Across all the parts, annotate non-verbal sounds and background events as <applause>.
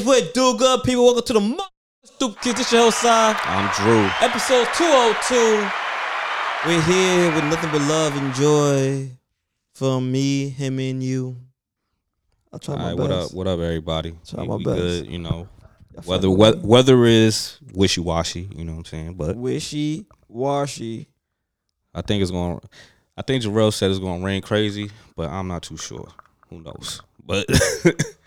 Yeah, what it is, what do good people? Welcome to the Mo- StoopKidz. This your host, side. I'm Drew. Episode 202. We're here with nothing but love and joy from me, him, and you. I'll try All my right, best. what up? What up, everybody? Try We- my we best. Good, you know. I Weather, we- weather is wishy washy. You know what I'm saying? But Wishy washy. I think it's going. to I think Jarrell said it's going to rain crazy, but I'm not too sure. Who knows? But <laughs>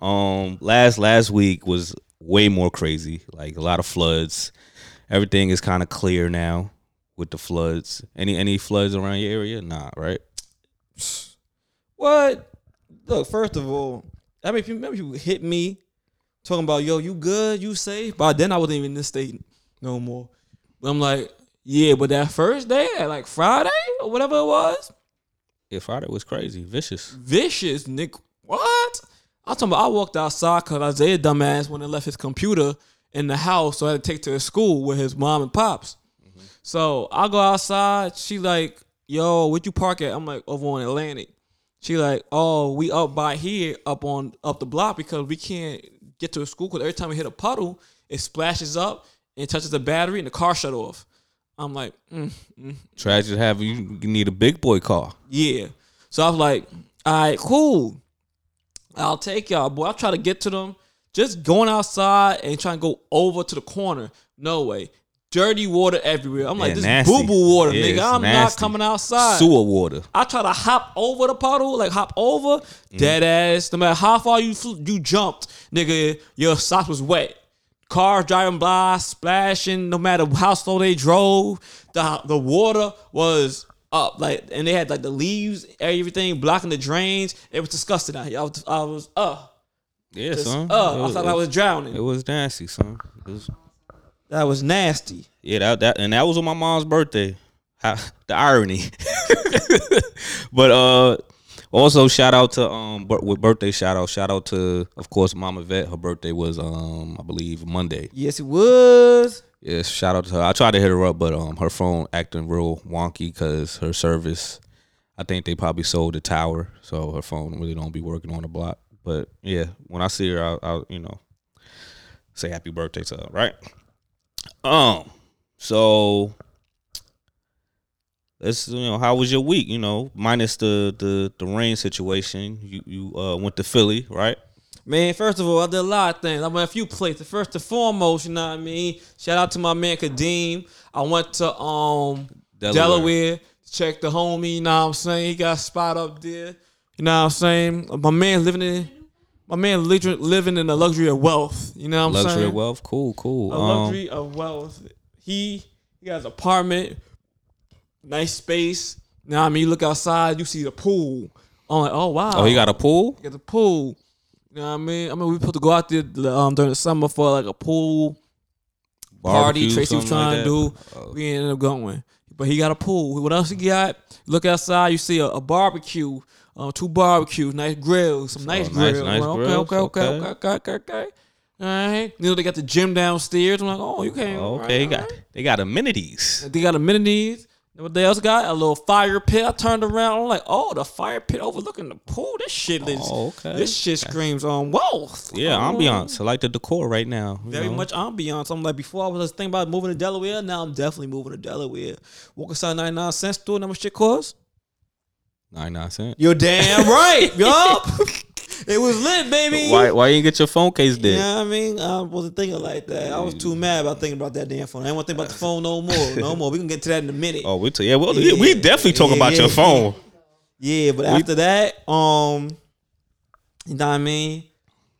um, last last week was way more crazy. Like a lot of floods. Everything is kind of clear now with the floods. Any any floods around your area? Nah, right? What? Look, first of all, I mean, remember you hit me talking about, yo, you good, you safe. By then, I wasn't even in this state no more. But I'm like, yeah, but that first day, like Friday or whatever it was, Yeah, Friday was crazy, vicious. vicious, Nick. What? I'm talking about, I walked outside because Isaiah dumbass went and left his computer in the house, so I had to take to his school with his mom and pops. So I go outside. She like, yo, where'd you park at? I'm like, over on Atlantic. She like, oh, we up by here, up on up the block because we can't get to the school because every time we hit a puddle, it splashes up and touches the battery and the car shut off. I'm like, mm, mm, Tragic to have you, you need a big boy car. yeah. So I was like, all right, cool. I'll take y'all, boy. I try to get to them. Just going outside and trying to go over to the corner. No way. Dirty water everywhere. I'm like, Yeah, this nasty. boo boo water, Yeah, nigga. I'm not coming outside. Sewer water. I try to hop over the puddle, like hop over, mm. dead ass. No matter how far you flew, you jumped, nigga, your socks was wet. Cars driving by, splashing. No matter how slow they drove, the the water was up. Like, and they had like the leaves, everything blocking the drains. It was disgusting out here. I was, I was, uh, Yeah, just, son. uh, It I was- thought I was drowning. It was nasty, son. Was, That was nasty. yeah, that, that and that was on my mom's birthday. How, the irony. <laughs> but uh, also shout out to um with birthday shout out shout out to of course Mama Vet. Her birthday was um I believe Monday. Yes, it was. Yes, shout out to her. I tried to hit her up, but um her phone acting real wonky because her service. I think they probably sold the tower, so her phone really don't be working on the block. But yeah, when I see her, I'll, I'll you know say happy birthday to her, right? Um, so let's you know how was your week? You know, minus the the the rain situation. You you uh went to Philly, right? Man, first of all, I did a lot of things. I went a few places. First and foremost, you know what I mean? Shout out to my man Kadeem. I went to um Delaware. Delaware, to check the homie, you know what I'm saying? He got a spot up there. You know what I'm saying? My man living in my man living in the luxury of wealth. You know what I'm Luxury saying? Luxury of wealth, cool, cool. A Um, luxury of wealth. He he has an apartment, nice space. Now I mean, you look outside, you see the pool. I'm like, oh wow. oh, he got a pool. Got the pool. You know what I mean? I mean, we supposed to go out there um, during the summer for like a pool party. Barbecue, Tracy was trying like to do. Oh. We ended up going. But he got a pool. What else he got? Look outside. You see a, a barbecue. Um, two barbecues, nice grills, some nice Oh, nice- grills. nice I'm grills, okay, okay, okay. okay, okay, okay, okay. All right. You know they got the gym downstairs. I'm like, oh, you can't. Oh, okay, right, got right. they got amenities. They got amenities. What they else got? A little fire pit. I turned around. I'm like, oh, the fire pit overlooking the pool. This shit is. Oh, okay. This shit screams on wealth. Yeah, Oh. ambiance. I like the decor right now. Very know? much ambiance. I'm like, before I was thinking about moving to Delaware. Now I'm definitely moving to Delaware. Walk inside 99 cent store. How much shit cost? Nine nine cent. You're damn right. <laughs> yup. It was lit, baby. Why why you didn't get your phone case You there? know what I mean? I wasn't thinking like that. I was too mad about thinking about that damn phone. I didn't want to think about the phone no more. No <laughs> more. We can get to that in a minute. Oh, we t- yeah, well, Yeah. we definitely talk Yeah, about yeah, your phone. Yeah, but after that, um, you know what I mean?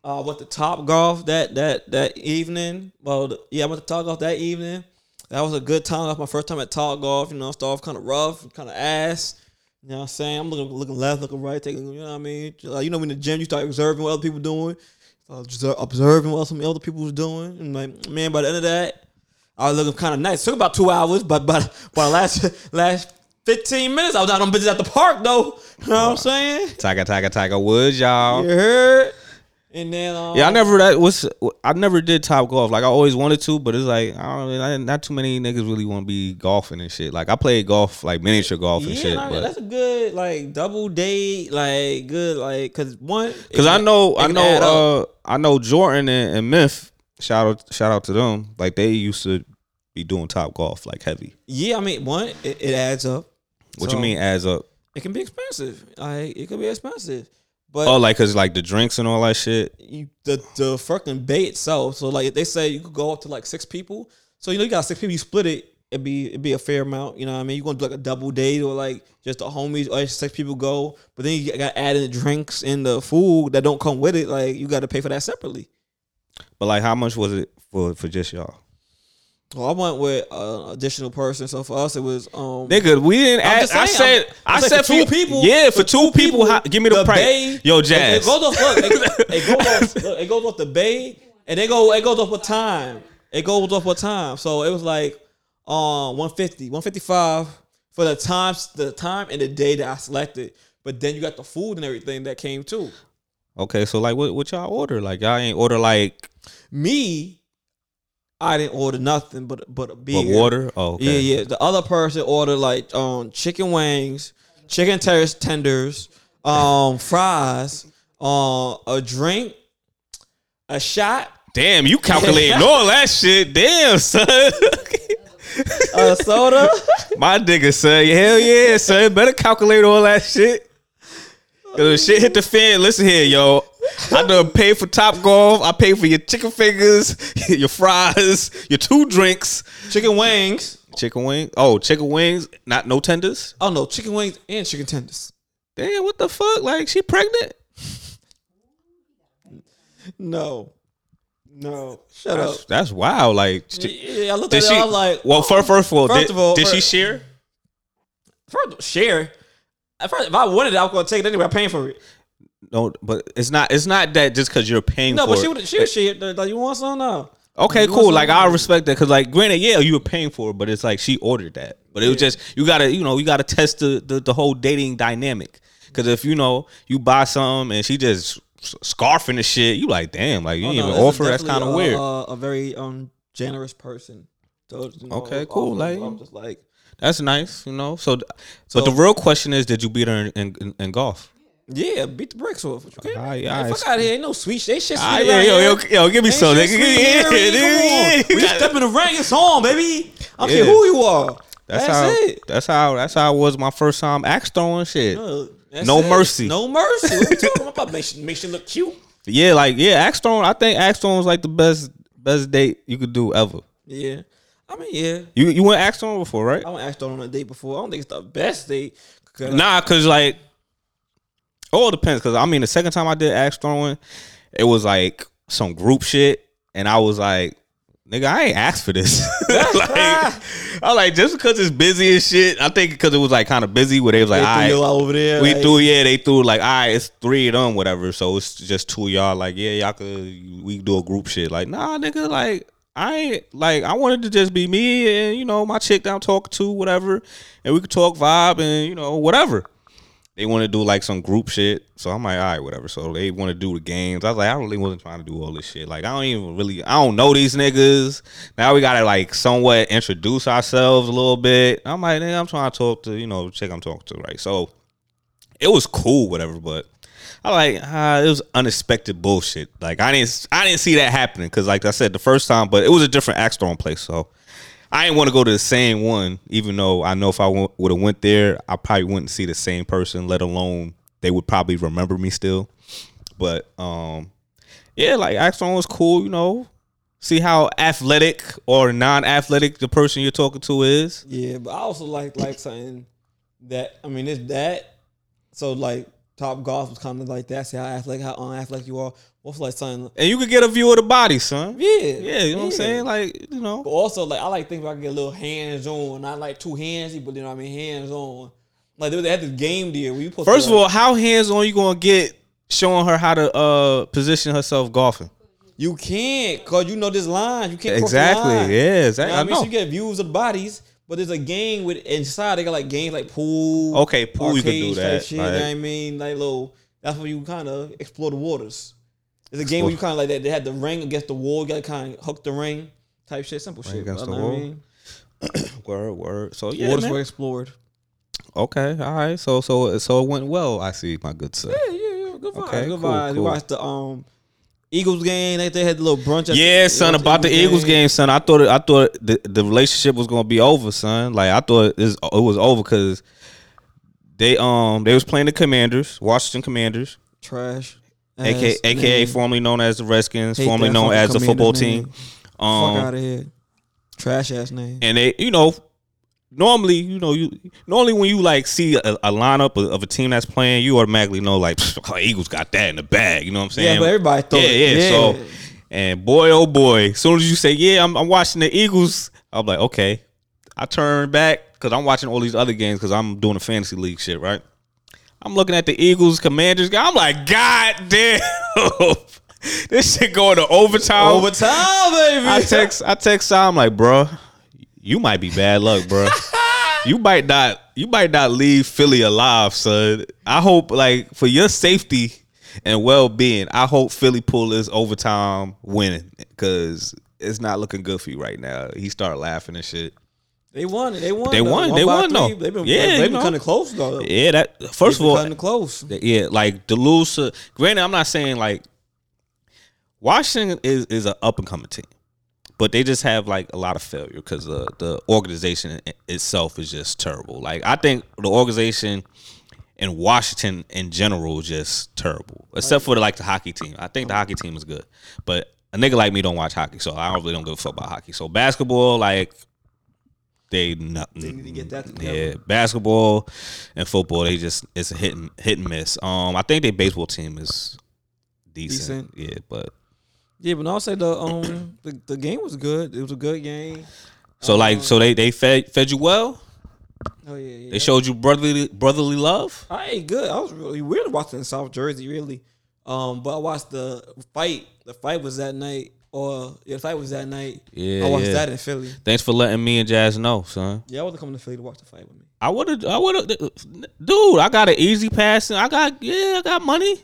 Uh, went to Top Golf that that that evening. Well, the- yeah, I went to Top Golf that evening. That was a good time. That was my first time at Top Golf. You know, started off kind of rough, kind of ass. You know what I'm saying? I'm looking looking left, looking right, taking. You know what I mean? Like, you know, when in the gym, you start observing what other people doing, uh, observing what some other people was doing, and like, man, by the end of that, I was looking kind of nice. took about two hours, but but by the last <laughs> last 15 minutes, I was out on business at the park though. You know what I'm saying? Tiger, Tiger, Tiger Woods, y'all. You heard? And then um, Yeah, I never that was I never did top golf. Like I always wanted to, but it's like I don't really, not too many niggas really want to be golfing and shit. Like I played golf, like miniature golf and Yeah, shit. nah, but that's a good like double date, like good, like because one, Because I know, I can add up. know, uh, I know Jordan and, and Myth. Shout out, shout out to them. Like they used to be doing top golf like heavy. yeah, I mean, one, it, it adds up. What So, you mean adds up? It can be expensive. Like it could be expensive, but Oh, like cause like the drinks and all that shit. you, the the fucking bay itself. So like they say you could go up to like six people. So you know you got six people, you split it. It'd be it'd be a fair amount. You know what I mean? You gonna do like a double date or like just the homies or six people go. But then you got to add in the drinks and the food that don't come with it. Like you got to pay for that separately. But like, how much was it for for just y'all? Well, I went with an additional person. So for us, it was um. Nigga, we didn't. Ask, just I said, I'm- I I'm saying said for two people. Yeah, for, two, people. how, give me the, price. bay- Yo, It, Jazz. it goes off. Look, it, it goes off. <laughs> Look, it goes off the bay, and it go. It goes off with time. It goes off with time. So it was like um 150, 155 for the times, the time and the day that I selected. But then you got the food and everything that came too. okay, so like, what what y'all order? Like y'all ain't order like Me, I didn't order nothing but but a beer. what water? Oh, okay. Yeah, yeah. The other person ordered like um chicken wings, chicken terrace tenders, um <laughs> fries, uh, a drink, a shot, Damn, you calculating <laughs> all that shit. Damn, son. a soda. <laughs> My nigga son, hell yeah, son. Better calculate all that shit. Cause shit hit the fan. Listen here, yo. I done paid for Top Golf. I paid for your chicken fingers, <laughs> your fries, your two drinks, chicken wings. chicken wing. Oh, chicken wings, not no tenders. Oh no, chicken wings and chicken tenders. Damn, what the fuck? Like she pregnant? No, no. Shut That's, up. that's wild. Like, Yeah, I looked at she? it. I'm like, well, first, oh, first of all, First did, of all, did she share? first share. At first, if I wanted it, I was gonna take it anyway. I'm paying for it. No, but it's not. It's not that just because you're paying No, for but she would. She would share. Like, you want some now? Okay, You cool. Like I respect that because, like, granted, yeah, you were paying for it, but it's like she ordered that. But it was just you gotta, you know, you gotta test the the, the whole dating dynamic. Because if you know you buy something and she just scarfing the shit, you like, damn, like you Oh, didn't no, even offer. That's kind of weird. A, a very um generous person. So, you know, Okay, cool, I'm- like- I'm just like That's nice, you know. So, So- but the real question is, did you beat her in, in, in golf? Yeah, beat the bricks off. What you care? Alright, Man, alright. fuck out of here. Ain't no sweet. Ain't shit sweet around yo, yo, here. yo, give me Ain't some. shit nigga. sweet Yeah, here, yeah, man. yeah, Come on. We yeah. step in the ring. It's on, baby. I don't Yeah. care who you are. That's, That's, how. it. That's how. That's how it was my first time axe throwing shit. Uh, that's No it. mercy. No mercy. What you <laughs> talking about? Make sure, make sure look cute. Yeah, like yeah, axe throwing. I think axe throwing was like the best best date you could do ever. Yeah. I mean, yeah. You you went axe throwing before, right? I went asked on a date before. I don't think it's the best date. 'cause- Nah, cause like, all depends. Cause I mean, the second time I did axe throwing, it was like some group shit, and I was like, nigga, I ain't asked for this. <laughs> like, <laughs> I was like, just because it's busy and shit. I think because it was like kind of busy, where they was like, They all threw right, over there. we like, threw, yeah, they threw like, all right, it's three of them, whatever. So it's just two of y'all. Like, yeah, y'all could, we do a group shit. Like, nah, nigga, like, I ain't like, I wanted to just be me and you know my chick that I'm talking to, whatever, and we could talk vibe and you know whatever. They want to do like some group shit, so I'm like, all right, whatever. So they want to do the games. I was like, I really wasn't trying to do all this shit. Like, I don't even really, I don't know these niggas. Now we gotta like somewhat introduce ourselves a little bit. I'm like, I'm trying to talk to you know chick I'm talking to, right? So it was cool, whatever. But I like uh, it was unexpected bullshit. Like I didn't I didn't see that happening because like I said the first time, but it was a different axe throwing place. So I didn't want to go to the same one, even though I know if I would have went there, I probably wouldn't see the same person. Let alone they would probably remember me still. But um, yeah, like throwing was cool. You know, see how athletic or non-athletic the person you're talking to is. Yeah, but I also like like something that I mean it's that. So like top golf was kind of like that. See how athletic, how unathletic you are. What's like something. And you could get a view of the body, son. Yeah, Yeah, you know what I'm saying? Like, you know. But also like I like things where I can get a little hands on, not like too handsy, but you know what I mean hands on. Like they, had this game deal where you put First of all, how hands on you gonna get showing her how to uh position herself golfing? you can't cause you know this line. You can't Exactly. Yeah, You know I mean, I so know. you get views of the bodies, but there's a game with inside. They got like games like pool. Okay, pool, you can do arcades type that, Shit, you know like- what I mean, like little. That's where you kind of explore the waters. It's a game where you kind of like that. They had the ring against the wall. You got to kind of hook the ring type shit. Simple shit. against bro, the know what I wall? mean? <coughs> Word, word. So yeah, Waters man. were explored. Okay, all right. So so so it went well. I see, my good sir. Yeah, yeah, yeah. Good vibes. Okay, good cool, vibes. We watched the um Eagles game. They, they had the little brunch. Yeah, the, son. About the Eagles game, son. I thought it, I thought the, the relationship was gonna be over, son. Like I thought it was, it was over because they um they was playing the Commanders, Washington Commanders, Trash. aka aka formerly known as the Redskins, formerly known as the football Commander team. name. Fuck Um, out of here. Trash ass name. and they, you know, normally, you know, you normally when you like see a, a lineup of, of a team that's playing, you automatically know like "Pfft, Eagles got that in the bag. You know what I'm saying? Yeah, but everybody thought yeah, it. yeah. So, and boy, oh boy, as soon as you say, yeah, I'm, I'm watching the Eagles, I'm like, okay. I turn back because I'm watching all these other games because I'm doing the fantasy league shit, right? I'm looking at the Eagles Commanders. I'm like, God damn, <laughs> this shit going to overtime. overtime, baby. I text I text I'm like, bro, you might be bad luck, bro. you might not you might not leave Philly alive, son. I hope like for your safety and well being, I hope Philly pull this overtime winning because it's not looking good for you right now. He started laughing and shit. They won. They won. They won. They won, though. They've been, Yeah, they've been know. cutting close though. Yeah, that first of all, cutting close. yeah, like loser. Granted, I'm not saying like Washington is is an up and coming team, but they just have like a lot of failure because uh, the organization itself is just terrible. Like I think the organization in Washington in general is just terrible, except for the, like the hockey team. I think the hockey team is good, but a nigga like me don't watch hockey, so I don't really don't give a fuck about hockey. So basketball, like they nothing. They need to get that together. Yeah, basketball and football, they just it's a hit and hit and miss. Um, I think their baseball team is decent. Yeah, but Yeah, but I'll say the um the, the game was good. It was a good game. so like so they they fed fed you well. Oh yeah, yeah. They showed you brotherly brotherly love. I ain't good. I was really weird watching in South Jersey, really. Um, but I watched the fight. The fight was that night, or yeah, the fight was that night. Yeah, I watched yeah. that in Philly. Thanks for letting me and Jazz know, son. Yeah, I wasn't coming to Philly to watch the fight with me. I would have, I would have, dude. I got an E-ZPass. and I got, yeah, I got money.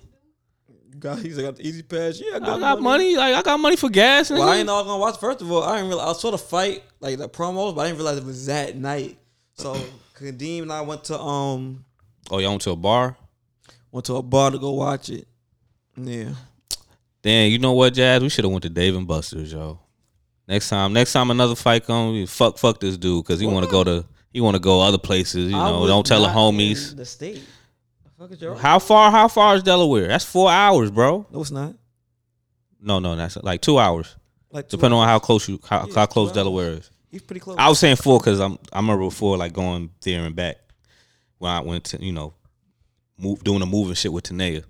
You got, he's got the E-ZPass. Yeah, I I got, got money. Like I got money for gas. Well, I ain't know I was gonna watch. First of all, I didn't realize I saw the fight, like the promos, but I didn't realize it was that night. So <coughs> Kadeem and I went to um Oh, you went to a bar? went to a bar to go watch it. Yeah. Damn, you know what, Jazz? We should have went to Dave and Buster's, yo. Next time, next time another fight comes, fuck, fuck this dude because he want to go to, he want to go other places. You I know, don't tell the homies. in The state. The fuck is your How far? How far is Delaware? That's four hours, bro. No, it's not. No, no, that's like two hours, Like two depending on how close you, how, Yeah, how close hours. Delaware is. He's pretty close. I was saying four because I'm I remember before like going there and back when I went to you know move doing the moving shit with Tanea.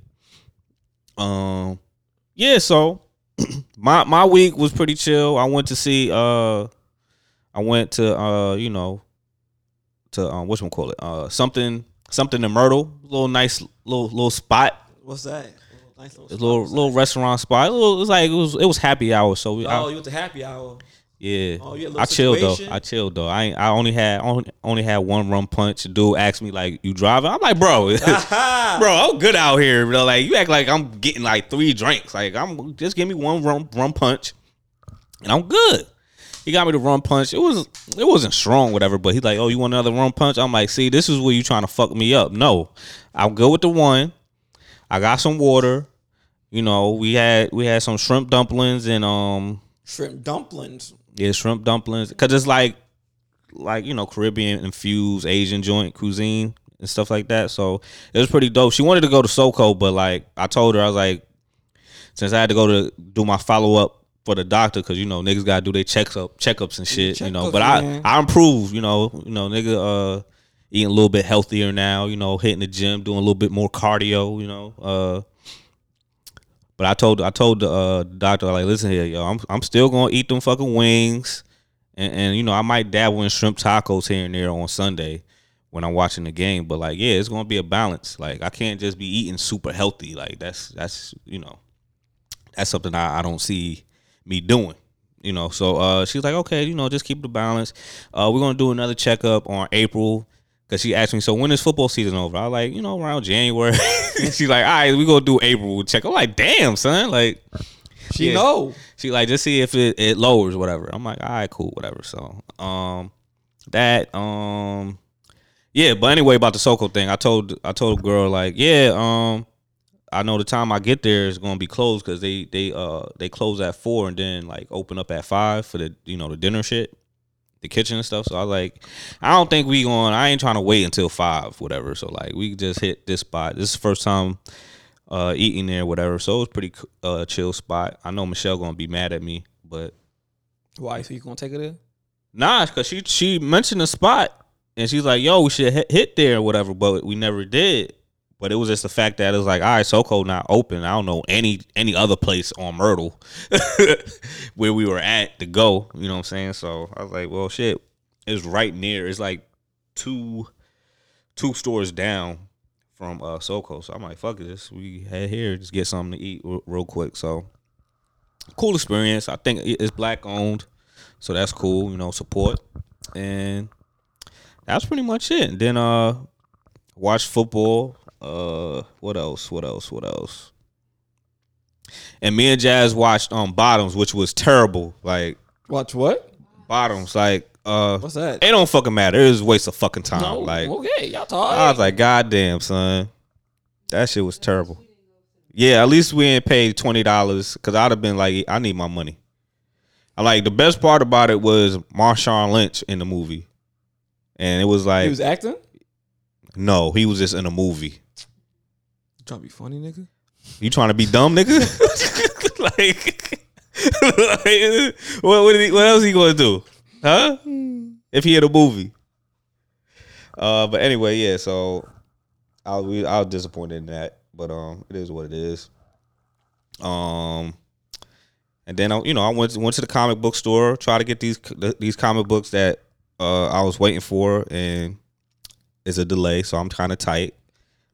Um, yeah. So <clears throat> my my week was pretty chill. I went to see uh, I went to uh, you know, to um, what call it uh, something something in Myrtle, little nice little little spot. What's that? Nice little, A little spot. little restaurant spot. It was, it was like it was it was happy hour. So we, I- Oh, you went to happy hour. yeah, Oh, you had a little I chilled though. I chilled though. I I only had only, only had one rum punch. Dude asked me like, "You driving?" I'm like, "Bro, <laughs> <laughs> bro, I'm good out here." Bro. Like you act like I'm getting like three drinks. Like I'm just give me one rum rum punch, and I'm good. He got me the rum punch. It was it wasn't strong, whatever. But he's like, "Oh, you want another rum punch?" I'm like, "See, this is where you trying to fuck me up." No, I'll go with the one. I got some water. You know, we had we had some shrimp dumplings and um Shrimp dumplings. yeah, shrimp dumplings. Cause it's like, like you know, Caribbean infused Asian joint cuisine and stuff like that. So it was pretty dope. She wanted to go to SoCo, but like I told her, I was like, since I had to go to do my follow up for the doctor, cause you know niggas gotta do their checks up, checkups and shit. you know, but I man. I improved. You know, you know, nigga, uh, eating a little bit healthier now. You know, hitting the gym, doing a little bit more cardio. You know, uh. But I told I told the uh, doctor like, listen here, yo, I'm I'm still gonna eat them fucking wings, and, and you know I might dabble in shrimp tacos here and there on Sunday when I'm watching the game. But like, yeah, it's gonna be a balance. Like I can't just be eating super healthy. Like that's that's you know that's something I, I don't see me doing. You know, so uh, she's like, okay, you know, just keep the balance. Uh, we're gonna do another checkup on April Cause she asked me, so when is football season over? I was like, you know, around January. <laughs> She's like, all right, we gonna do April check. I'm like, damn, son, like She Yeah. know. she like just see if it, it lowers whatever. I'm like, all right, cool, whatever. So um that um yeah, but anyway about the SoCo thing, I told I told a girl like, yeah, um I know the time I get there is gonna be closed because they they uh they close at four and then like open up at five for the you know the dinner shit, the kitchen and stuff. So I like, I don't think we going. I ain't trying to wait until five, whatever. So like we just hit this spot. This is the first time uh eating there, whatever. So it's pretty uh chill spot. I know Michelle gonna be mad at me, but Why? So you gonna take it in? nah, cause she she mentioned the spot and she's like, "Yo, we should hit, hit there or whatever," but we never did. But it was just the fact that it was like, all right, SoCo not open. I don't know any any other place on Myrtle <laughs> where we were at to go. You know what I'm saying? So I was like, well, shit, it's right near. It's like two two stores down from uh SoCo. So I'm like, fuck this. We head here, just get something to eat r- real quick. So cool experience. I think it's black owned, so that's cool. You know, support and that's pretty much it. Then uh, watch football. Uh, what else? What else? What else? And me and Jazz watched um Bottoms, which was terrible. Like Watch what? Bottoms, like uh, What's that? it don't fucking matter. It was a waste of fucking time. no, like okay, y'all talk. I was like, God damn, son. That shit was terrible. Yeah, at least we ain't paid twenty dollars because I'd have been like, I need my money. I like the best part about it was Marshawn Lynch in the movie, and it was like, he was acting. no, he was just in a movie. Trying to be funny, nigga. You trying to be dumb, nigga? <laughs> like, like, <laughs> what what, he, what else he gonna do? Huh? If he had a movie. Uh, but anyway, yeah. So I was we, I was disappointed in that, but um, it is what it is. Um, and then I, you know, I went went to the comic book store, try to get these these comic books that uh I was waiting for, and it's a delay, so I'm kind of tight.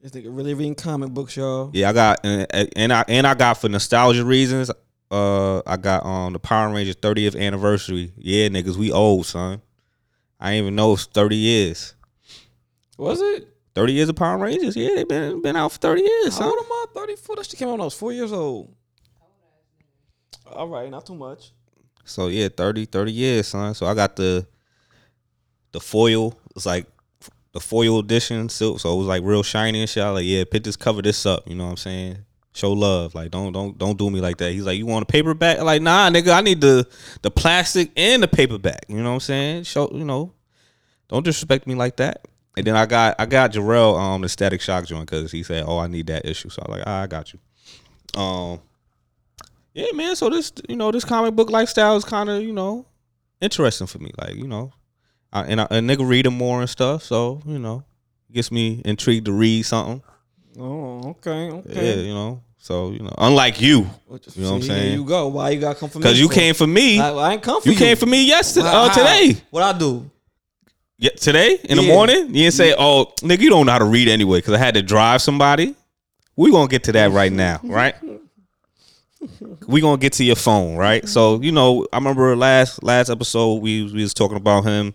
This nigga really reading comic books, y'all. Yeah, I got and, and I and I got for nostalgia reasons. Uh, I got um the Power Rangers 30th anniversary. Yeah, niggas, we old son. I didn't even know it's 30 years. Was it? 30 years of Power Rangers. Yeah, they been been out for 30 years, How son. old am I? 34. That shit came out when I was four years old. All right, not too much. So yeah, 30 30 years, son. So I got the the foil. It's like the foil edition, so so it was like real shiny and shit. I like, yeah, pick this cover this up. You know what I'm saying? Show love. Like don't don't don't do me like that. He's like, you want a paperback? I'm like, nah, nigga, I need the the plastic and the paperback. You know what I'm saying? Show you know, don't disrespect me like that. And then I got I got Jarrell um the Static Shock joint because he said, oh, I need that issue. So I was like, ah, I got you. Um, yeah, man. So this you know this comic book lifestyle is kind of you know interesting for me. Like you know, I, and I, a nigga read them more and stuff. So you know, gets me intrigued to read something. Oh, okay, okay. Yeah, you know. So you know, unlike you, You know what I'm saying? You go. Why you got come for me? because you came for me. I, I ain't come for you you. came for me yesterday. How- Uh, today. What I do? Yeah, today in the morning. You didn't say, "Oh, nigga, you don't know how to read anyway," because I had to drive somebody. We gonna get to that right now, right? We gonna get to your phone, right? So you know, I remember last last episode we we was talking about him,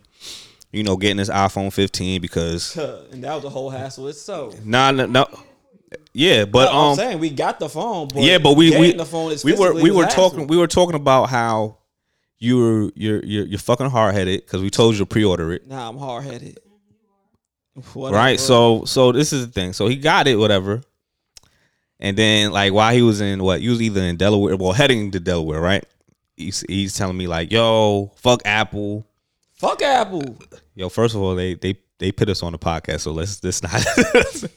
you know, getting his iPhone 15 because <laughs> and that was a whole hassle itself. nah, no, no, yeah, but I'm um, saying we got the phone, but yeah, but we we the phone is we were we were a hassle. talking we were talking about how you were you're you're, you're fucking hard headed because we told you to pre-order it. Nah, I'm hard headed. right? So so this is the thing. So he got it, whatever. And then like while he was in what, he was either in Delaware, well heading to Delaware, right? He's he's telling me like, yo, fuck Apple. fuck Apple. Yo, first of all, they they they put us on the podcast, so let's let's not.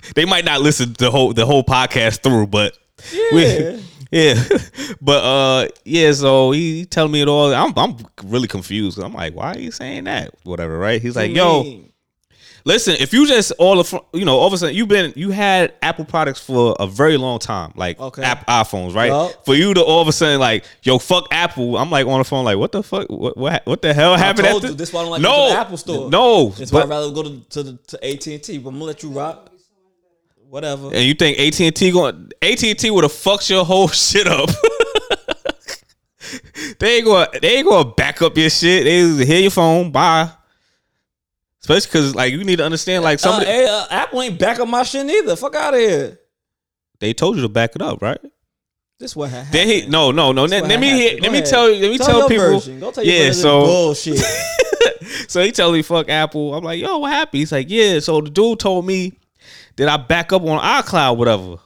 <laughs> they might not listen to the whole the whole podcast through, but Yeah. <laughs> yeah, but uh, yeah. So he telling me it all. I'm I'm really confused. I'm like, why are you saying that? Whatever, right? He's like, yo? Listen, if you just all of you know, all of a sudden you've been you had Apple products for a very long time, like Okay. app iPhones, right? Yup. For you to all of a sudden like, yo, fuck Apple. I'm like on the phone, like, what the fuck? What what, what the hell I happened? told at you this why I don't like no, going to the Apple store. No, That's why I'd rather go to to, the, to AT and T. But I'm gonna let you rock. Whatever. and you think AT and T going AT and T would have fucked your whole <laughs> shit up? <laughs> they ain't going they ain't going back up your shit. They hear your phone. Bye. Especially because like you need to understand like some Uh, the- hey, uh, Apple ain't back up my shit neither. Fuck out of here. they told you to back it up, right? This what happened. They no no no. This Let, me happened. hear, Go let me ahead. tell you let me Tell tell, people. version. Go tell yeah, so bullshit. <laughs> so he tells me fuck Apple. I'm like, yo, what happened? He's like, yeah. So the dude told me that I back up on iCloud, whatever.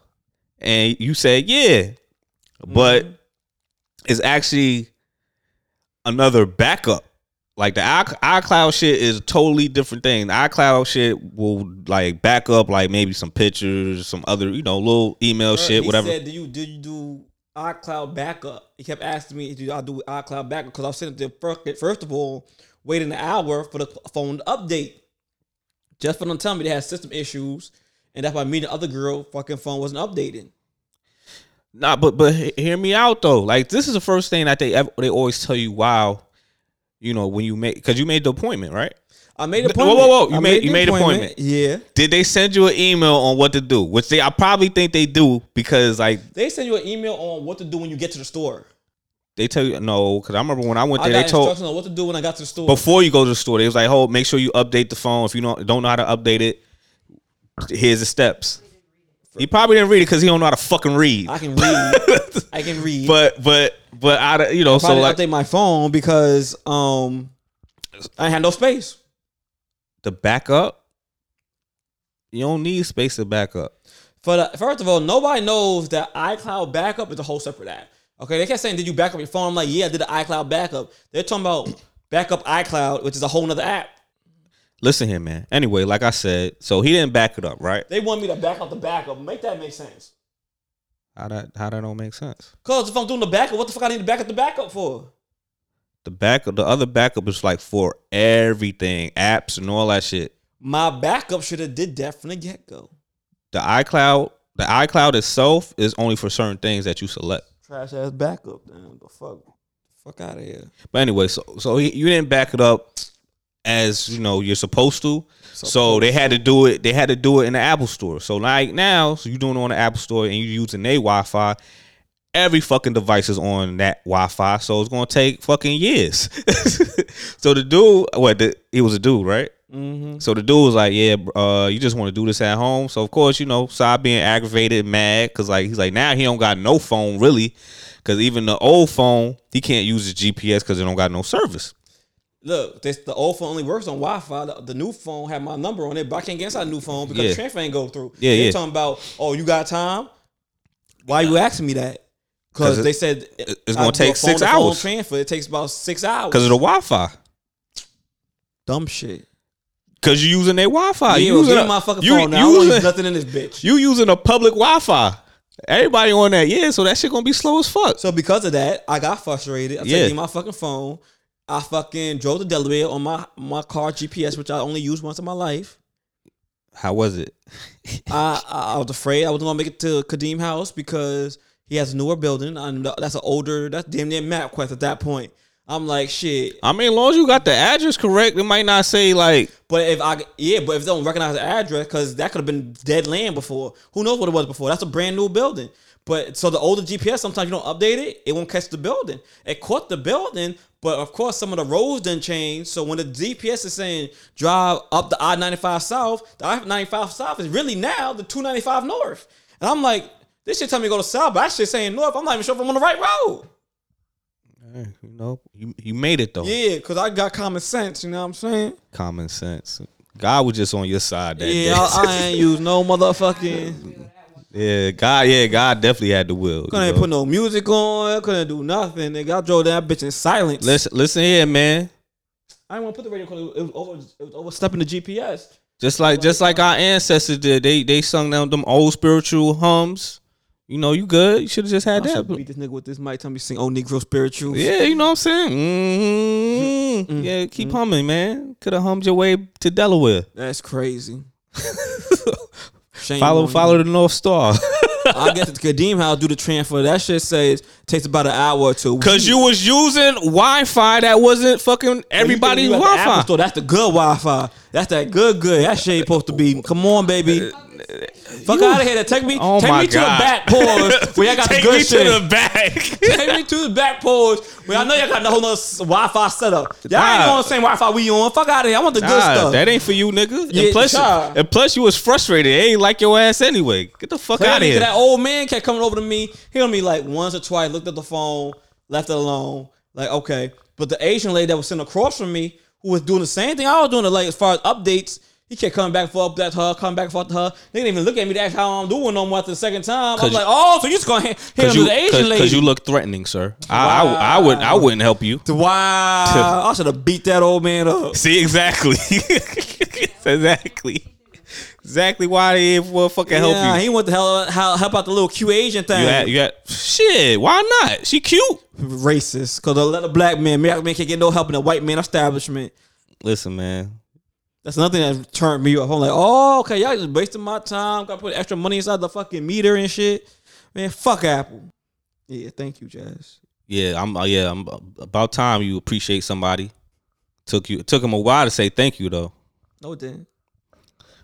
And you said, yeah. But Mm-hmm. it's actually another backup. Like the i- iCloud shit is a totally different thing. The iCloud shit will like back up like maybe some pictures, some other, you know, little email shit, he whatever. said, "Do you did you do iCloud backup?" He kept asking me, "Do I do iCloud backup?" Because I was sitting there first, first of all waiting an hour for the phone to update, just for them to tell me they had system issues, and that's why me and the other girl fucking phone wasn't updating. Nah, but but hear me out though. Like this is the first thing that they ever, they always tell you. Wow, you know when you make because you made the appointment, right? I made an Whoa, appointment. whoa, whoa. You I made- you made an appointment. Yeah, Did they send you an email on what to do? Which they I probably think they do because like they send you an email on what to do when you get to the store. they tell you no. Because I remember when I went I there, got they told on what to do when I got to the store. before you go to the store, they was like, "Hold, make sure you update the phone. If you don't don't know how to update it, here's the steps." He probably didn't read it because he don't know how to fucking read. I can read. <laughs> I can read. But but but I you know so Probably like update my phone because um I had no space. the backup, you don't need space to back up. For the, first of all, nobody knows that iCloud backup is a whole separate app. Okay, they kept saying, "Did you back up your phone?" I'm like, "Yeah, I did the iCloud backup." They're talking about backup iCloud, which is a whole nother app. Listen here, man. Anyway, like I said, so he didn't back it up, right? They want me to back up the backup. Make that make sense? How that how that don't make sense? Cause if I'm doing the backup, what the fuck I need to back up the backup for? The backup, the other backup is like for everything, apps and all that shit. My backup should have did that from the get go. The iCloud, the iCloud itself is only for certain things that you select. Trash ass backup. Damn, the fuck, fuck out of here. But anyway, so so he, you didn't back it up as you know you're supposed to. So they had to do it. They had to do it in the Apple Store. So like now, so you're doing it on the Apple Store and you're using their Wi-Fi. Every fucking device is on that Wi-Fi, so it's gonna take fucking years. <laughs> so the dude, what? The, he was a dude, right? Mm-hmm. So the dude was like, "Yeah, uh, you just want to do this at home." So of course, you know, Saab being aggravated, mad, cause like he's like now he don't got no phone really, cause even the old phone he can't use his GPS cause it don't got no service. Look, this the old phone only works on Wi-Fi. The, the new phone had my number on it, but I can't get inside the new phone because Yeah. the transfer ain't go through. Yeah, They're yeah. talking about, oh, you got time? Why you asking me that? Because they said it's gonna do take six hours. Transfer. It takes about six hours. Cause of the Wi-Fi. dumb shit. Cause you using their Wi-Fi. yeah, you using a- my fucking you, phone now. Using- use nothing in this bitch. you using a public Wi-Fi. Everybody on that, yeah. So that shit gonna be slow as fuck. So because of that, I got frustrated. I Yeah. taking my fucking phone. I fucking drove to Delaware on my my car GPS, which I only used once in my life. How was it? <laughs> I, I I was afraid I wasn't gonna make it to Kadeem House because he has a newer building and that's an older that's damn near MapQuest at that point. I'm like shit. I mean, as long as you got the address correct, it might not say like But if I yeah, but if they don't recognize the address because that could have been dead land before. Who knows what it was before? That's a brand new building. But so the older GPS, sometimes you don't update it, it won't catch the building. It caught the building, but of course some of the roads didn't change. So when the GPS is saying drive up the I ninety five south, the I ninety five south is really now the two ninety five north. And I'm like, this shit tell me to go to south, but I shit saying north. I'm not even sure if I'm on the right road. eh, you know, you you made it though. Yeah, because I got common sense. You know what I'm saying? Common sense. God was just on your side that Yeah, day. I, I ain't <laughs> use no motherfucking. <laughs> yeah, God, yeah, God definitely had the will. Couldn't put no music on. Couldn't do nothing. Nigga, I drove that bitch in silence. Listen, listen here, man. I didn't want to put the radio because it was over. It was overstepping the GPS. Just like just like our ancestors did, they they sung down them old spiritual hums. You know, you good. You should have just had I that. beat this nigga with this mic. Tell me sing old Negro spirituals. Yeah, you know what I'm saying. Mm-hmm. Yeah, keep humming, man. Could have hummed your way to Delaware. That's crazy. <laughs> Shame Follow follow you. the North Star. <laughs> I get to Kadeem House do the transfer. That shit says takes about an hour or two. Cause you was using Wi-Fi that wasn't fucking everybody's You at the Apple Wi-Fi. Store, that's the good Wi-Fi. That's that good good. That shit ain't supposed to be. Come on, baby. Uh, Fuck out of here. Take me, Oh take my me to God. the back porch <laughs> where y'all got Take the good me shit. to the back. <laughs> Take me to the back porch where I know y'all got the whole nother Wi-Fi setup. Y'all ain't Nah. on the same Wi-Fi we on. Fuck out of here. I want the good Nah, stuff. that ain't for you, nigga. Yeah, and plus, child. and plus, you was frustrated. It ain't like your ass anyway. Get the fuck out of Clearly, here. That old man kept coming over to me. He on me like once or twice. Looked at the phone, left it alone. Like okay, but the Asian lady that was sitting across from me, who was doing the same thing I was doing, like as far as updates, he kept coming back and forth to her, coming back and forth to her. They didn't even look at me to ask how I'm doing no more after the second time. I was Cause like, oh, so you just gonna hit hit him Cause to you, the Asian cause, lady? cause you look threatening, sir. I, I, I would, I wouldn't help you. wow, I should have beat that old man up. See exactly, <laughs> exactly, exactly why they ain't for fucking help you. he went to help, help help out the little Q Asian thing. You had, you had, shit. Why not? She cute. Racist, because a lot of black men, black men can't get no help in a white man establishment. Listen, man. That's nothing that turned me off. I'm like, oh, okay, y'all just wasting my time. Got to put extra money inside the fucking meter and shit. Man, fuck Apple. Yeah, thank you, Jazz. Yeah, I'm. Uh, yeah, I'm. About time you appreciate somebody. Took you. It took him a while to say thank you though. No, it didn't.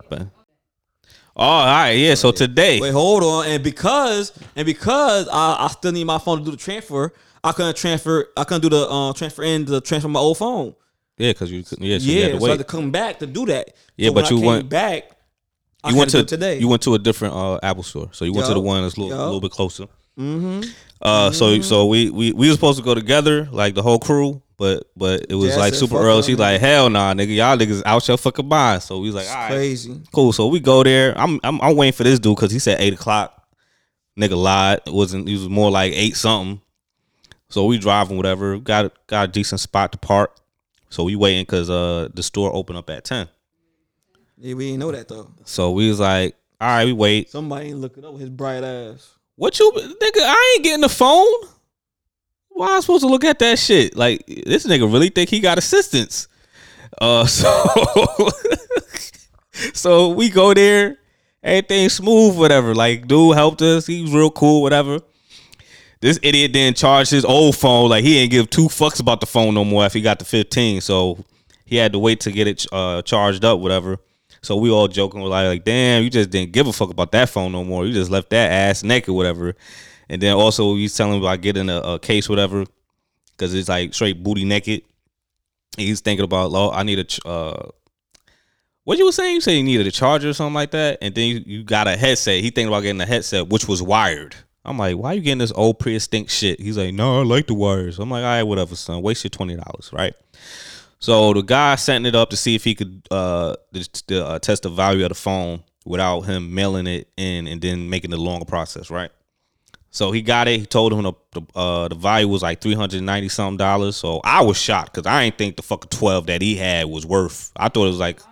But oh, all right, yeah. So today, Wait, hold on. And because and because I, I still need my phone to do the transfer, I couldn't transfer. I couldn't do the uh, transfer in the transfer my old phone. Yeah, because you, couldn't- yeah, so you yeah, had to so I had wait. to come back to do that. Yeah, but when you I came went- back. I you went to today. You went to a different uh, Apple store, so you went to the Yup. one that's a little, Yup. little bit closer. mm-hmm. Uh, so so we, we we were supposed to go together, like the whole crew, but but it was Jazz like said, super "Fuck early. She's like, hell nah, nigga, y'all niggas out your fucking mind. So we was like, all right, Crazy. cool. So we go there. I'm I'm, I'm waiting for this dude because he said eight o'clock. Nigga lied. It wasn't. It was more like eight something. So we driving whatever. Got got a decent spot to park. So we waiting because uh the store opened up at ten. Yeah, we didn't know that though. So we was like, all right, we wait. Somebody ain't looking up his bright ass. What you nigga? I ain't getting the phone. Why I supposed to look at that shit? Like this nigga really think he got assistance. Uh, <laughs> so so we go there, everything smooth, whatever. Like dude helped us. He was real cool, whatever. This idiot didn't charge his old phone. Like he didn't give two fucks about the phone no more if he got the 15. So he had to wait to get it uh, charged up, whatever. So we all joking, we're like, like, damn, you just didn't give a fuck about that phone no more. You just left that ass naked, whatever. And then also he's telling about getting a, a case, whatever, because it's like straight booty naked. He's thinking about, law. I need a, ch- uh, what you were saying? You said you needed a charger or something like that, and then you, you got a headset. He thinking about getting a headset, which was wired. I'm like, why are you getting this old pre-extinct shit? He's like, no, I like the wires. I'm like, all right, whatever, son. Waste your twenty dollars, right? So the guy setting it up to see if he could uh, just, uh, test the value of the phone without him mailing it in and then making the longer process, right? So he got it. He told him the the, uh, the value was like three hundred ninety something dollars. So I was shocked because I didn't think the fucking twelve that he had was worth. I thought it was like a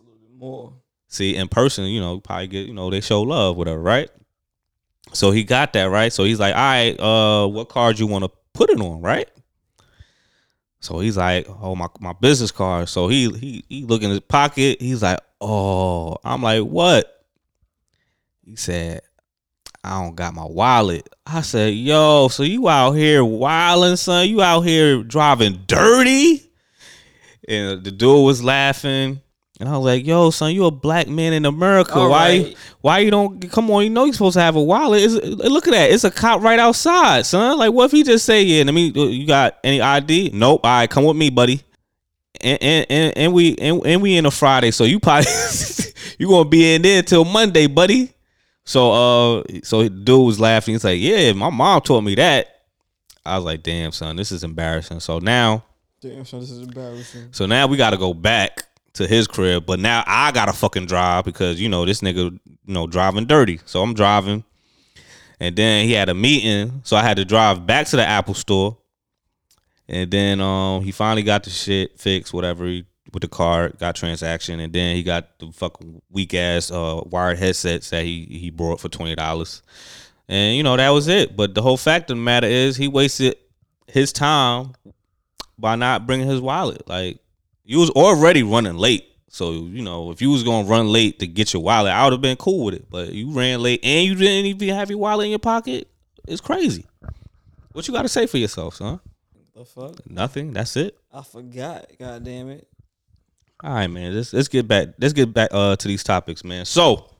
little bit More. See, in person, you know, probably get, you know, they show love, whatever, right? So he got that, right? So he's like, all right, uh, what card you want to put it on, right? So he's like, oh, my, my business card. So he he he look in his pocket. He's like, oh, I'm like, what? He said, I don't got my wallet. I said, yo, so you out here wilding, son? You out here driving dirty? And the dude was laughing. And I was like, "Yo, son, you a black man in America. All why? right. Why you don't come on? You know you're supposed to have a wallet. It's, look at that. It's a cop right outside, son. Like, what if he just say, "Yeah, I mean, you got any ID? Nope. All right, come with me, buddy." And and and, and we and, and we in a Friday, so you probably <laughs> you gonna be in there till Monday, buddy. So uh, so dude was laughing. He's like, "Yeah, my mom taught me that." I was like, "Damn, son, this is embarrassing." So now Damn, son, this is embarrassing. so now we got to go back to his crib, but now I gotta fucking drive because you know this nigga, you know, driving dirty. So I'm driving, and then he had a meeting, so I had to drive back to the Apple store, and then um he finally got the shit fixed, whatever he, with the card, got transaction, and then he got the fucking weak ass uh wired headsets that he he brought for twenty dollars, and you know that was it. But the whole fact of the matter is he wasted his time by not bringing his wallet. Like you was already running late. So, you know, if you was gonna run late to get your wallet, I would have been cool with it. But you ran late and you didn't even have your wallet in your pocket. It's crazy. What you gotta say for yourself, son? The fuck? Nothing. That's it. I forgot. God damn it. All right, man. Let's let's get back. Let's get back uh to these topics, man. So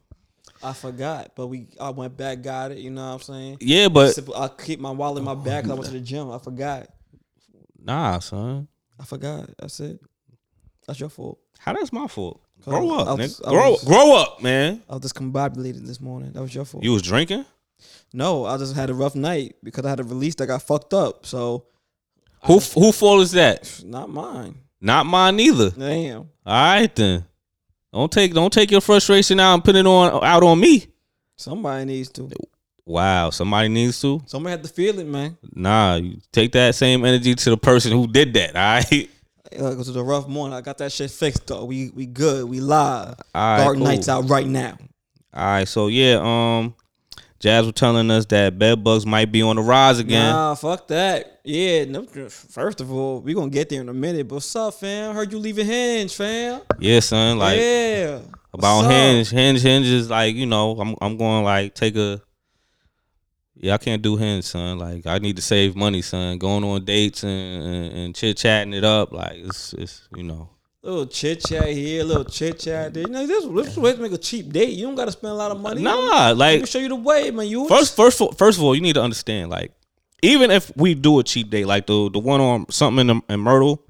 I forgot, but we I went back, got it. You know what I'm saying? Yeah, but I keep my wallet in my bag 'cause I went to the gym. I forgot. nah, son. I forgot. That's it. That's your fault. How that's my fault? Grow I up, was- nigga. I Grow, was- grow up, man. I was just discombobulated this morning. That was your fault. You was drinking? no, I just had a rough night because I had a release that got fucked up. So Who who fault is that? not mine. Not mine either. Damn. All right then. Don't take don't take your frustration out and put it on out on me. Somebody needs to. Wow, somebody needs to. Somebody had to feel it, man. Nah, you take that same energy to the person who did that. <laughs> All right. It was a rough morning. I got that shit fixed though. We we good. We live. All right, Dark cool. nights out right now. All right, so yeah, um, Jazz was telling us that bed bugs might be on the rise again. Nah, fuck that. Yeah, no, first of all, we gonna get there in a minute. But what's up, fam? Heard you leaving Hinge, fam. Yeah, son. Like yeah. about? Hinge, Hinge, Hinge is like you know, I'm I'm going like take a. Yeah, I can't do Hinge, son. Like I need to save money, son. Going on dates and and, and chit chatting it up, like it's it's you know. Little chit chat here, little chit chat there. You know, this this way to make a cheap date. You don't gotta spend a lot of money. Nah, Let like me show you the way, man. You First, first, first of all, you need to understand, like, even if we do a cheap date, like the the one on something in, in Myrtle,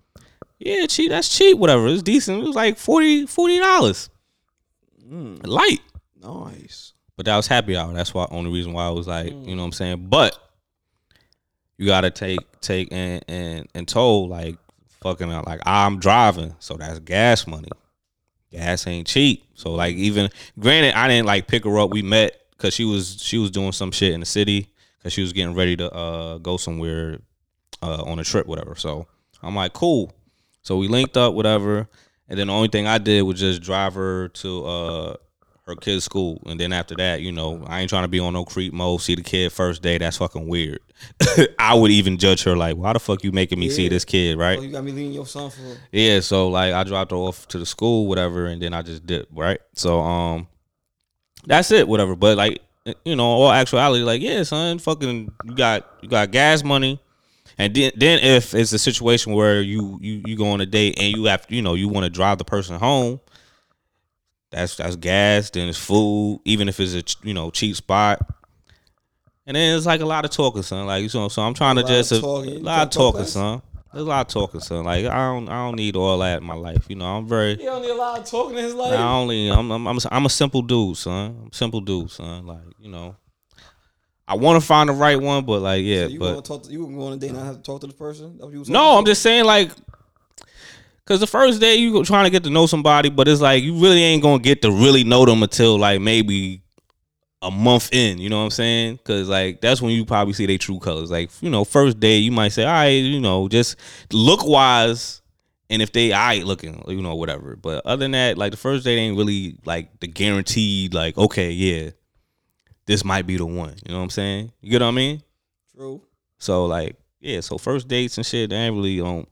yeah, cheap. That's cheap. Whatever, it's decent. It was like 40 dollars, mm. light. nice. But that was happy hour. That's why only reason why I was like, you know what I'm saying. But you gotta take take and and and toll like fucking out. Like I'm driving, so that's gas money. Gas ain't cheap. So like even granted, I didn't like pick her up. We met because she was she was doing some shit in the city because she was getting ready to uh go somewhere uh on a trip, whatever. So I'm like, cool. So we linked up, whatever. And then the only thing I did was just drive her to uh her kid's school. And then after that, you know, I ain't trying to be on no creep mode. See the kid first day. That's fucking weird. <laughs> I would even judge her like, why the fuck you making me see this kid, right? Oh, you got me leaving your son for. Yeah, so like I dropped her off to the school, whatever, and then I just did right? So um that's it, whatever. But like you know, all actuality, like, yeah, son, fucking you got you got gas money. And then then if it's a situation where you you you go on a date and you have you know, you want to drive the person home, that's that's gas, then it's food, even if it's a you know, cheap spot. And then it's like a lot of talking, son. Like you know, so I'm trying to lot of just uh, a talking. Lot of talking, less? son. There's a lot of talking, son. Like I don't, I don't need all that in my life. You know, I'm very, He only allowed talking in his life. I only, I'm, I'm, I'm, a, I'm a simple dude, son. I'm a simple dude, son. Like you know, I want to find the right one, but like, yeah, you but gonna talk? To, you on a date and not have to talk to the person? No, talking I'm just saying like. Cause the first day you trying to get to know somebody, but it's like you really ain't gonna get to really know them until like maybe a month in. You know what I'm saying? Cause like that's when you probably see their true colors. Like you know, first day you might say, all right, you know, just look wise, and if they all right looking, you know, whatever. But other than that, like the first date ain't really like the guaranteed. Like okay, yeah, this might be the one. You know what I'm saying? You get what I mean? True. So like, yeah, so first dates and shit, they ain't really on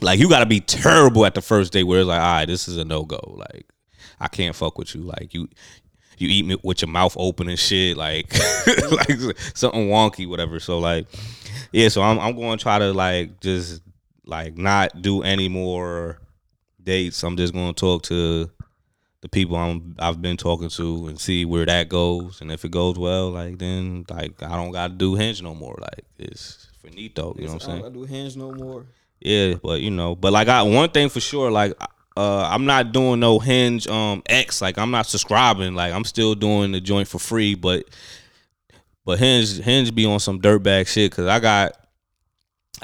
like you gotta be terrible at the first date where it's like, all right, this is a no go. Like, I can't fuck with you. Like you you eat me with your mouth open and shit, like <laughs> like something wonky, whatever. So like, yeah, so I'm I'm gonna try to like just like not do any more dates. I'm just gonna talk to the people I'm I've been talking to and see where that goes. And if it goes well, like then like I don't gotta do hinge no more. Like it's finito. You know what I'm I saying? don't gotta do hinge no more. Yeah, but you know, but like I one thing for sure, like uh I'm not doing no hinge um X, like I'm not subscribing, like I'm still doing the joint for free, but but hinge hinge be on some dirtbag shit cuz I got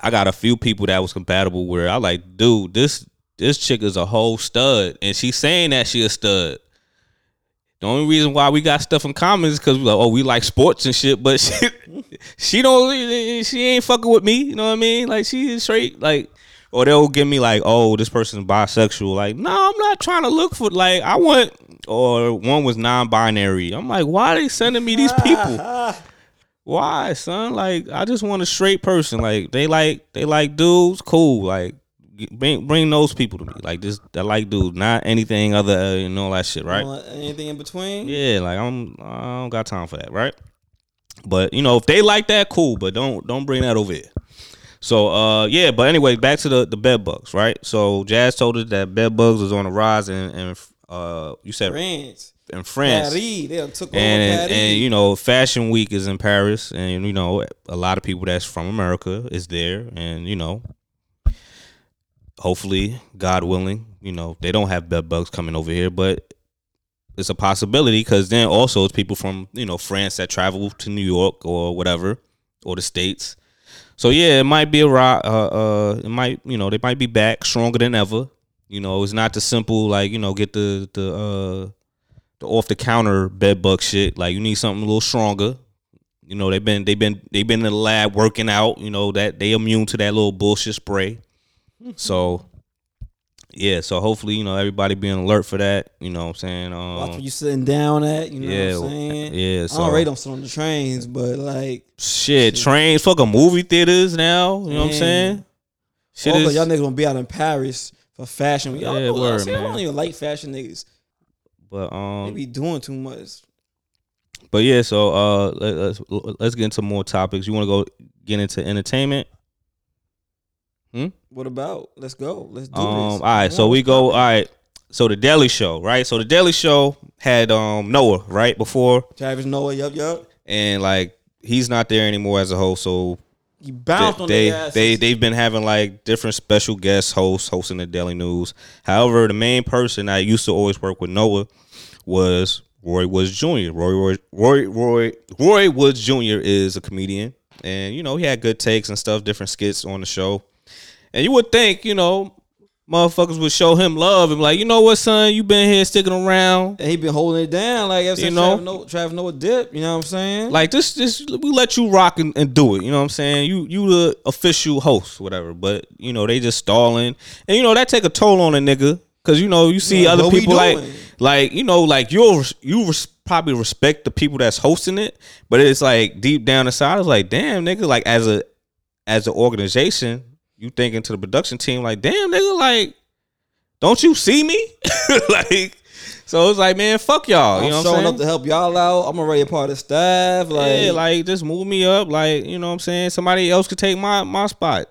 I got a few people that was compatible where I like, dude, this this chick is a whole stud and she's saying that she a stud. The only reason why we got stuff in common is because we like, oh, we like sports and shit, but <laughs> she, she don't, she ain't fucking with me. You know what I mean? Like she is straight, like, or they'll give me like, oh, this person's bisexual. Like, no, I'm not trying to look for like I want. Or one was non-binary. I'm like, why are they sending me these people? <laughs> Why, son? Like, I just want a straight person. Like, they like they like dudes, cool. Like, bring bring those people to me. Like, just that like dude, not anything other uh, and all that shit, right? You Anything in between? Yeah, like I'm I don't got time for that, right? But you know, if they like that, cool. But don't don't bring that over here. So uh yeah, but anyway, back to the the bed bugs, right? So Jazz told us that bed bugs is on the rise, and, and uh, you said France, in France, Paris, they took over and Paris. and you know, Fashion Week is in Paris, and you know, a lot of people that's from America is there, and you know, hopefully, God willing, you know, they don't have bed bugs coming over here, but it's a possibility because then also it's people from you know France that travel to New York or whatever or the states. So yeah, it might be a ri- uh, uh, it might you know they might be back stronger than ever. You know, it's not the simple like you know get the the uh the off the counter bed bug shit. Like you need something a little stronger. You know, they've been they've been they've been in the lab working out. You know that they immune to that little bullshit spray. So yeah, so hopefully you know everybody being alert for that. You know what I'm saying? Watch Um, where you sitting down at. You know yeah, what I'm saying? yeah. so, I already don't sit on the trains, but like, shit, trains, fucking movie theaters now. You know what I'm saying? Shit also, is y'all niggas gonna be out in Paris for fashion. Y'all Yeah, know, word, see, I don't even like fashion niggas. but They um be doing too much. but yeah, so uh let's let's get into more topics. You want to go get into entertainment? What about? Let's go. Let's do Um, this. all right, so we go. All right, so the Daily Show, right? So the Daily Show had um Noah right before, Trevor Noah, yup, yup. and like he's not there anymore as a host. So He bounced they on they, they they've been having like different special guest hosts hosting the Daily News. However, the main person I used to always work with Noah was Roy Woods Jr. Roy Roy Roy Roy Roy Woods Jr. is a comedian, and you know he had good takes and stuff, different skits on the show. And you would think, you know, motherfuckers would show him love and be like, you know what, son, you been here sticking around. And he been holding it down like You know? Trevor Noah, dip. You know what I'm saying? Like this, this we let you rock and, and do it. You know what I'm saying? You you the official host, whatever. But you know they just stalling, and you know that take a toll on a nigga because you know you see Yeah, other people like like you know like you'll you res- probably respect the people that's hosting it, but it's like deep down inside, it's like damn nigga, like as a as an organization, you thinking to the production team like damn nigga, like don't you see me? <laughs> like so it's like man, fuck y'all. I'm You know what I'm showing up to help y'all out. I'm already a part of staff. Like, yeah, like just move me up. Like, you know what I'm saying? Somebody else could take my my spot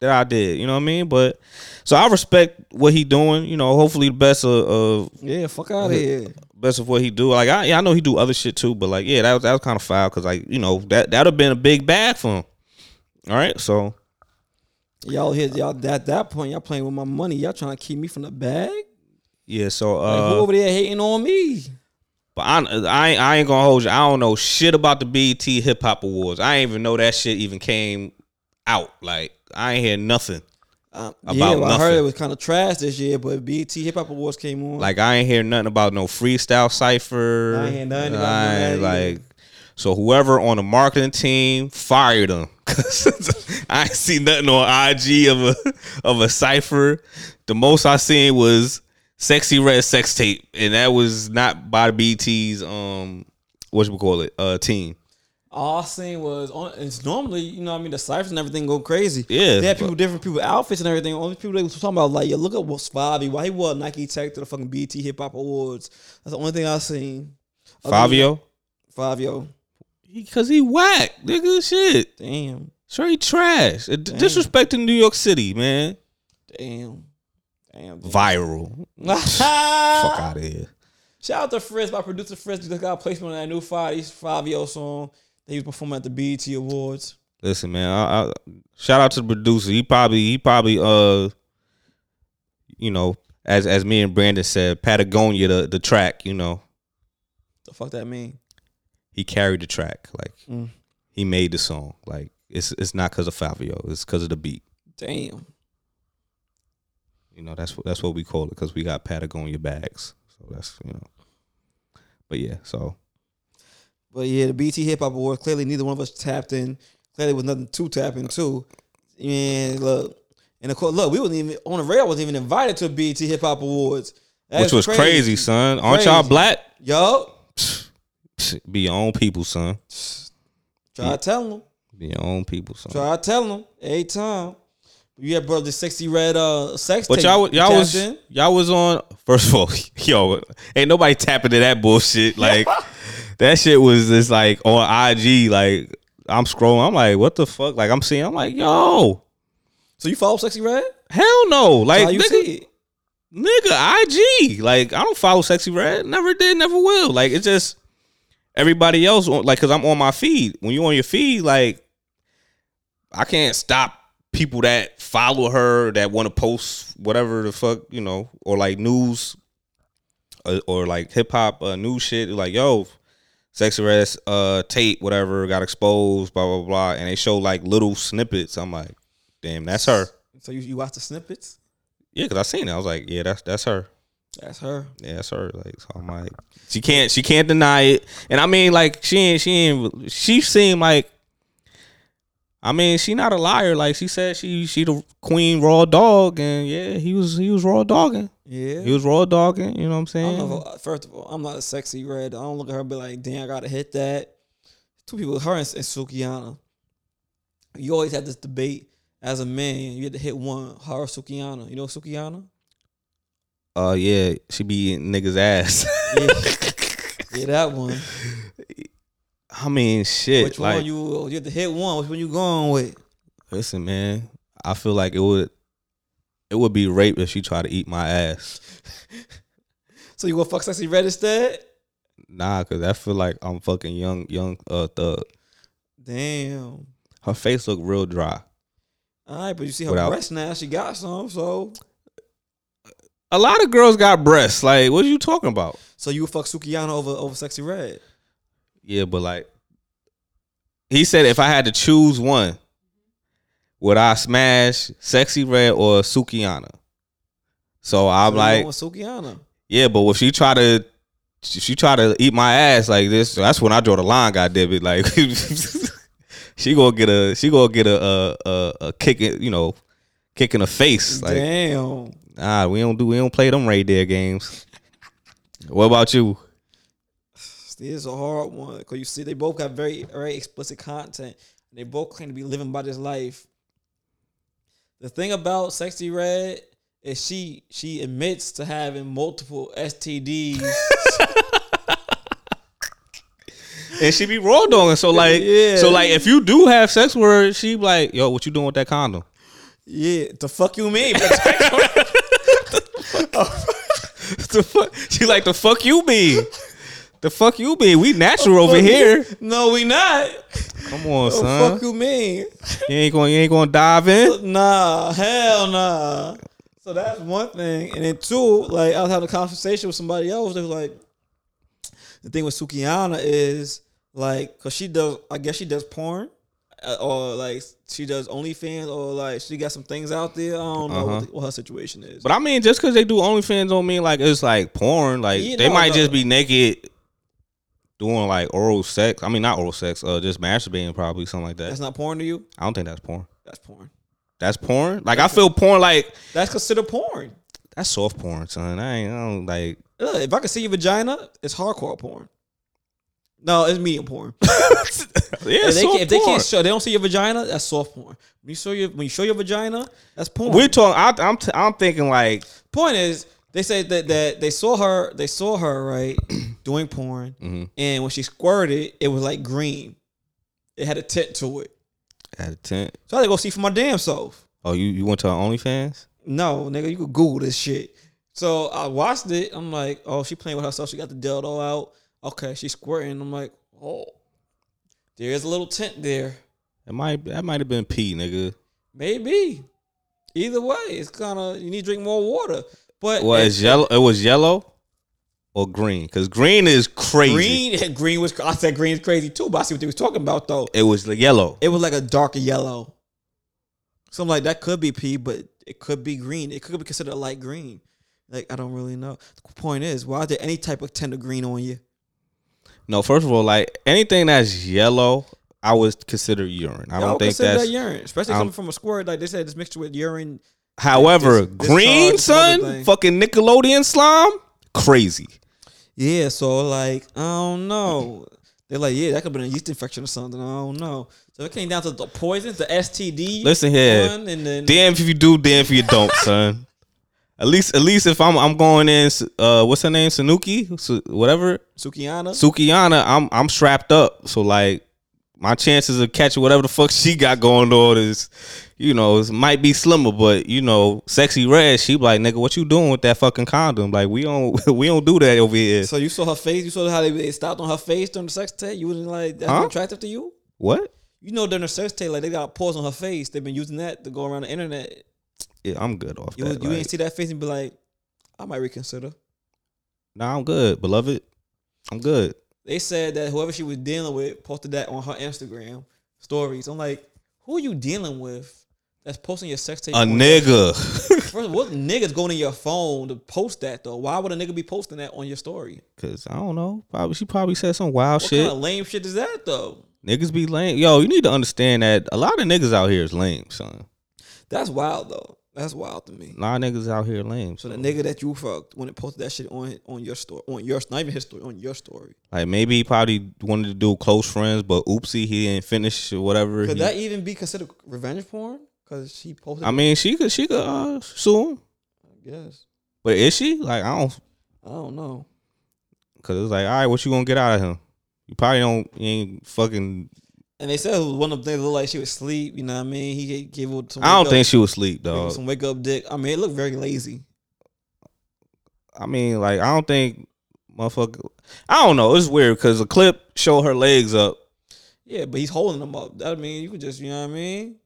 that I did. You know what I mean? But so I respect what he doing. You know, hopefully the best of, of yeah, fuck out of here. best of what he do. Like I, yeah, I know he do other shit too, but like yeah, that was that was kind of foul because like you know that that'd have been a big bag for him. All right, so Y'all here, y'all at that point, y'all playing with my money. Y'all trying to keep me from the bag. yeah, so Like, who uh, over there hating on me? but I, I ain't- I ain't gonna hold you. I don't know shit about the BET Hip Hop Awards. I ain't even know that shit even came out. Like I ain't hear nothing. Uh, About yeah, well, I heard it was kind of trash this year, but BET Hip Hop Awards came on. Like I ain't hear nothing about no freestyle cipher. I ain't hear nothing about I ain't, like so whoever on the marketing team fired them. <laughs> 'Cause I ain't see nothing on IG of a of a cipher. The most I seen was sexy red sex tape, and that was not by the BET's um what we call it uh team. all I seen was on. It's normally, you know, what I mean, the ciphers and everything go crazy. Yeah, they had people, different people, outfits and everything. Only people they was talking about, like, yo, look at what Spivey, why he wore Nike Tech to the fucking BET Hip Hop Awards. That's the only thing I seen. Other Fivio, Fivio, because he whack nigga shit. damn, Sure, he trash. It- Disrespecting New York City, man. damn, damn. damn. Viral. <laughs> Fuck out of here. Shout out to Frisk, my producer Frisk, just got a placement on that new Fivio Fivio song that he was performing at the BET Awards. Listen, man. I, I, shout out to the producer. He probably, he probably, uh, you know, as as me and Brandon said, Patagonia, the the track. You know, The fuck that mean? He carried the track. Like Mm. he made the song. Like it's it's not because of Fivio. It's because of the beat. Damn. You know, that's what that's what we call it because we got Patagonia bags. So that's you know. But yeah, so But yeah, the BET Hip Hop Awards, clearly neither one of us tapped in. Clearly was nothing to tap into. And look, and of course, look, we wasn't even on the rail. wasn't even invited to BET Hip Hop Awards. That's which was crazy, son. Aren't y'all black? Yo, Be your own people, son. try to tell them. Be your own people, son. Try to tell them every time. You had brought the sexy red uh sex But y'all, y'all was in? y'all was on. First of all, <laughs> yo, ain't nobody tapping to that bullshit. <laughs> Like that shit was just like on IG. Like I'm scrolling. I'm like, what the fuck? Like I'm seeing. I'm like, yo, So you follow sexy red? hell no. Like you nigga, see it? nigga, IG. Like I don't follow Sexy Red. Never did, never will. Like it's just everybody else. on- Like, cause I'm on my feed. When you're on your feed, like I can't stop people that follow her that want to post whatever the fuck you know, or like news, or, or like hip hop uh, news shit. Like yo. sex arrest, uh, Tate, whatever, got exposed, blah blah blah, and they show like little snippets. I'm like, damn, that's her. So you, you watch the snippets? Yeah, cause I seen it. I was like, yeah, that's that's her. That's her. Yeah, that's her. Like, so I'm like, she can't she can't deny it. And I mean, like, she ain't she ain't she seemed like. I mean, she not a liar. Like she said, she she the queen raw dog, and yeah, he was he was raw dogging. Yeah. He was raw dogging. You know what I'm saying? know. Uh, first of all, I'm not a sexy red. I don't look at her and be like, damn, I gotta hit that. Two people, her and, and Sukihana. You always have this debate as a man. You had to hit one, her or Sukihana. You know Sukihana? Uh, yeah, she be eating niggas ass. Yeah, yeah that one. <laughs> I mean, shit. Which like, one you you have to hit one? Which one you going with? listen, man, I feel like it would it would be rape if she tried to eat my ass. <laughs> So you gonna fuck sexy red instead? Nah, cause I feel like I'm fucking young, young uh thug. Damn. Her face look real dry. All right, but you see her Without- breasts now. She got some. So A lot of girls got breasts. Like, what are you talking about? so you would fuck Sukihana over over sexy red? Yeah, but like, he said if I had to choose one, would I smash Sexy Red or Sukihana? So I'm So like, Sukihana. yeah, but if she try to, she try to eat my ass like this, that's when I draw the line. God damn it, <laughs> like. She gonna get a she gonna get a a, a, a kick in you know kick in the face like Damn. Ah, we don't do we don't play them Ray Dead games. What about you? This is a hard one because you see they both got very very explicit content. They both claim to be living by this life. The thing about Sexy Red is she she admits to having multiple STDs. <laughs> And she be raw dogging. So like, Yeah. so like, if you do have sex with her, she be like, yo, what you doing with that condom? yeah, the fuck you mean? <laughs> <laughs> Oh, the fuck? She like the fuck you be? The fuck you be? We natural over here. no, we not. Come on, The son. fuck you mean? You ain't going. You ain't going to dive in. Nah, hell nah. So that's one thing. And then two, like I was having a conversation with somebody else. They was like, the thing with Sukihana is like, cause she does, I guess she does porn, or like she does OnlyFans, or like she got some things out there. I don't know Uh-huh. what, the- what her situation is. But I mean, just because they do OnlyFans don't mean like it's like porn. Like Yeah, they might no. just be naked doing like oral sex. I mean, not oral sex. Uh, just masturbating, probably something like that. that's not porn to you. I don't think that's porn. That's porn. That's porn. Like I feel porn like That's considered porn. that's soft porn, son. I ain't. I don't like. Ugh, if I can see your vagina, it's hardcore porn. No, it's medium porn. <laughs> Yeah, if they, soft can, if they porn. can't show, they don't see your vagina. That's soft porn. When you show your when you show your vagina, that's porn. We're talking. I, I'm. T- I'm thinking like. Point is, they say that that they saw her. They saw her right <clears throat> doing porn, Mhm. and when she squirted, it was like green. It had a tint to it. Had a tint. So I had to go see for my damn self. Oh, you you went to OnlyFans? No, nigga, you could Google this shit. So I watched it. I'm like, oh, she playing with herself. She got the dildo out. Okay, she's squirting. I'm like, oh, there is a little tint there. It might. That might have been pee, nigga. Maybe. Either way, it's kind of you need to drink more water. But Well, it's yellow. It was yellow or green, because green is crazy. green, green was. I said green is crazy too, but I see what they was talking about though. It was the yellow. It was like a darker yellow. Something like that could be pee, but it could be green. It could be considered a light green. Like I don't really know. The point is, why is there any type of tender green on you? No, first of all, like anything that's yellow, I would consider urine. I Y'all don't think consider that's. that urine, especially um, I'm- coming from a squirt. Like they said, it's mixed with urine. However, Dis- green son, fucking Nickelodeon slime, crazy. Yeah, so like I don't know. They're like, yeah, that could have been a yeast infection or something. I don't know. So it came down to the poisons, the STD. Listen here, one, and then damn if you do, damn if you don't, son. At least, at least if I'm, I'm going in. Uh, what's her name? Sanuki, Su- whatever. Sukihana. Sukihana, I'm, I'm strapped up. So like, my chances of catching whatever the fuck she got going on is, you know, it might be slimmer. But you know, sexy red, she like, nigga, what you doing with that fucking condom? Like we don't <laughs> we don't do that over here. So you saw her face. You saw how they, they stopped on her face during the sex tape. You wasn't like that's Huh? attractive to you. What? You know during the sex tape, like they got pause on her face. They've been using that to go around the internet. Yeah, I'm good off You that. you like, ain't see that face and be like, I might reconsider. nah, I'm good, beloved. I'm good. They said that whoever she was dealing with posted that on her Instagram stories. I'm like, who are you dealing with that's posting your sex tape? A nigga. <laughs> <laughs> First, of all, what niggas going in your phone to post that though? Why would a nigga be posting that on your story? Cause I don't know. Probably she probably said some wild shit. What shit. kind of lame shit is that though? Niggas be lame. Yo, you need to understand that a lot of niggas out here is lame, son. That's wild though. That's wild to me. A lot of niggas out here lame. So So the nigga that you fucked when it posted that shit on on your story, on your not even his story, on your story. like maybe he probably wanted to do close friends, but oopsie, he didn't finish or whatever. Could He- that even be considered revenge porn? Because she posted. I mean, she could she could uh, sue him, I guess but is she? Like I don't, I don't know. cause it's like, all right, what you gonna get out of him? You probably don't. You ain't fucking. And they said it was one of them things that looked like she was asleep. You know what I mean? He gave her some. I don't up- think she was asleep, dog. some wake up dick. I mean, it looked very lazy. I mean, like I don't think, motherfucker. I don't know. It's weird because the clip showed her legs up. Yeah, but he's holding them up. That I mean you could just, you know what I mean?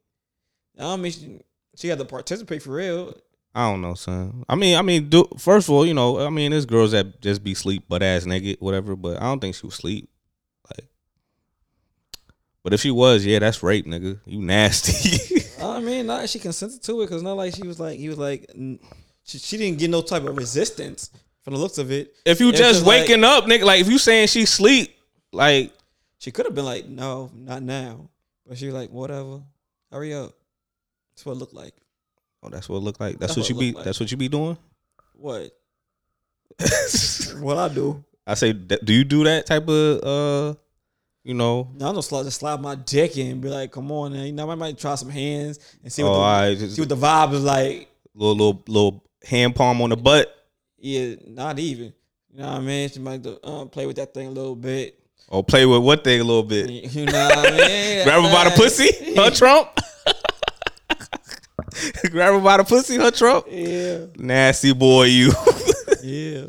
I don't mean she, she had to participate for real. I don't know, son. I mean, I mean, do, first of all, you know, I mean, there's girls that just be sleep butt ass naked, whatever. But I don't think she was sleep. But if she was, yeah, that's rape, nigga. You nasty. <laughs> I mean, not she consented to it because not like she was like he was like n- she, she didn't get no type of resistance from the looks of it. if you It's just just like- waking up, nigga, like if you saying she sleep, like She could have been like, no, not now. But she was like, whatever. Hurry up. That's what it looked like. oh, that's what it look like. That's, That's what, what it you be. look like. That's what you be doing. What? <laughs> what I do? I say, do you do that type of, uh, you know? No, I'm gonna slide, just slide my dick in and be like, come on, now. You know, I might try some hands and see Oh, what, the, I just see what the vibe is like. little little little hand palm on the butt. Yeah, not even. You know what I mean? She might uh, play with that thing a little bit. Or play with what thing a little bit. You know what I mean? <laughs> <laughs> <laughs> Grab her by the pussy, her trump. Grab her by the pussy, her trump. Yeah, Nasty boy, you. yeah.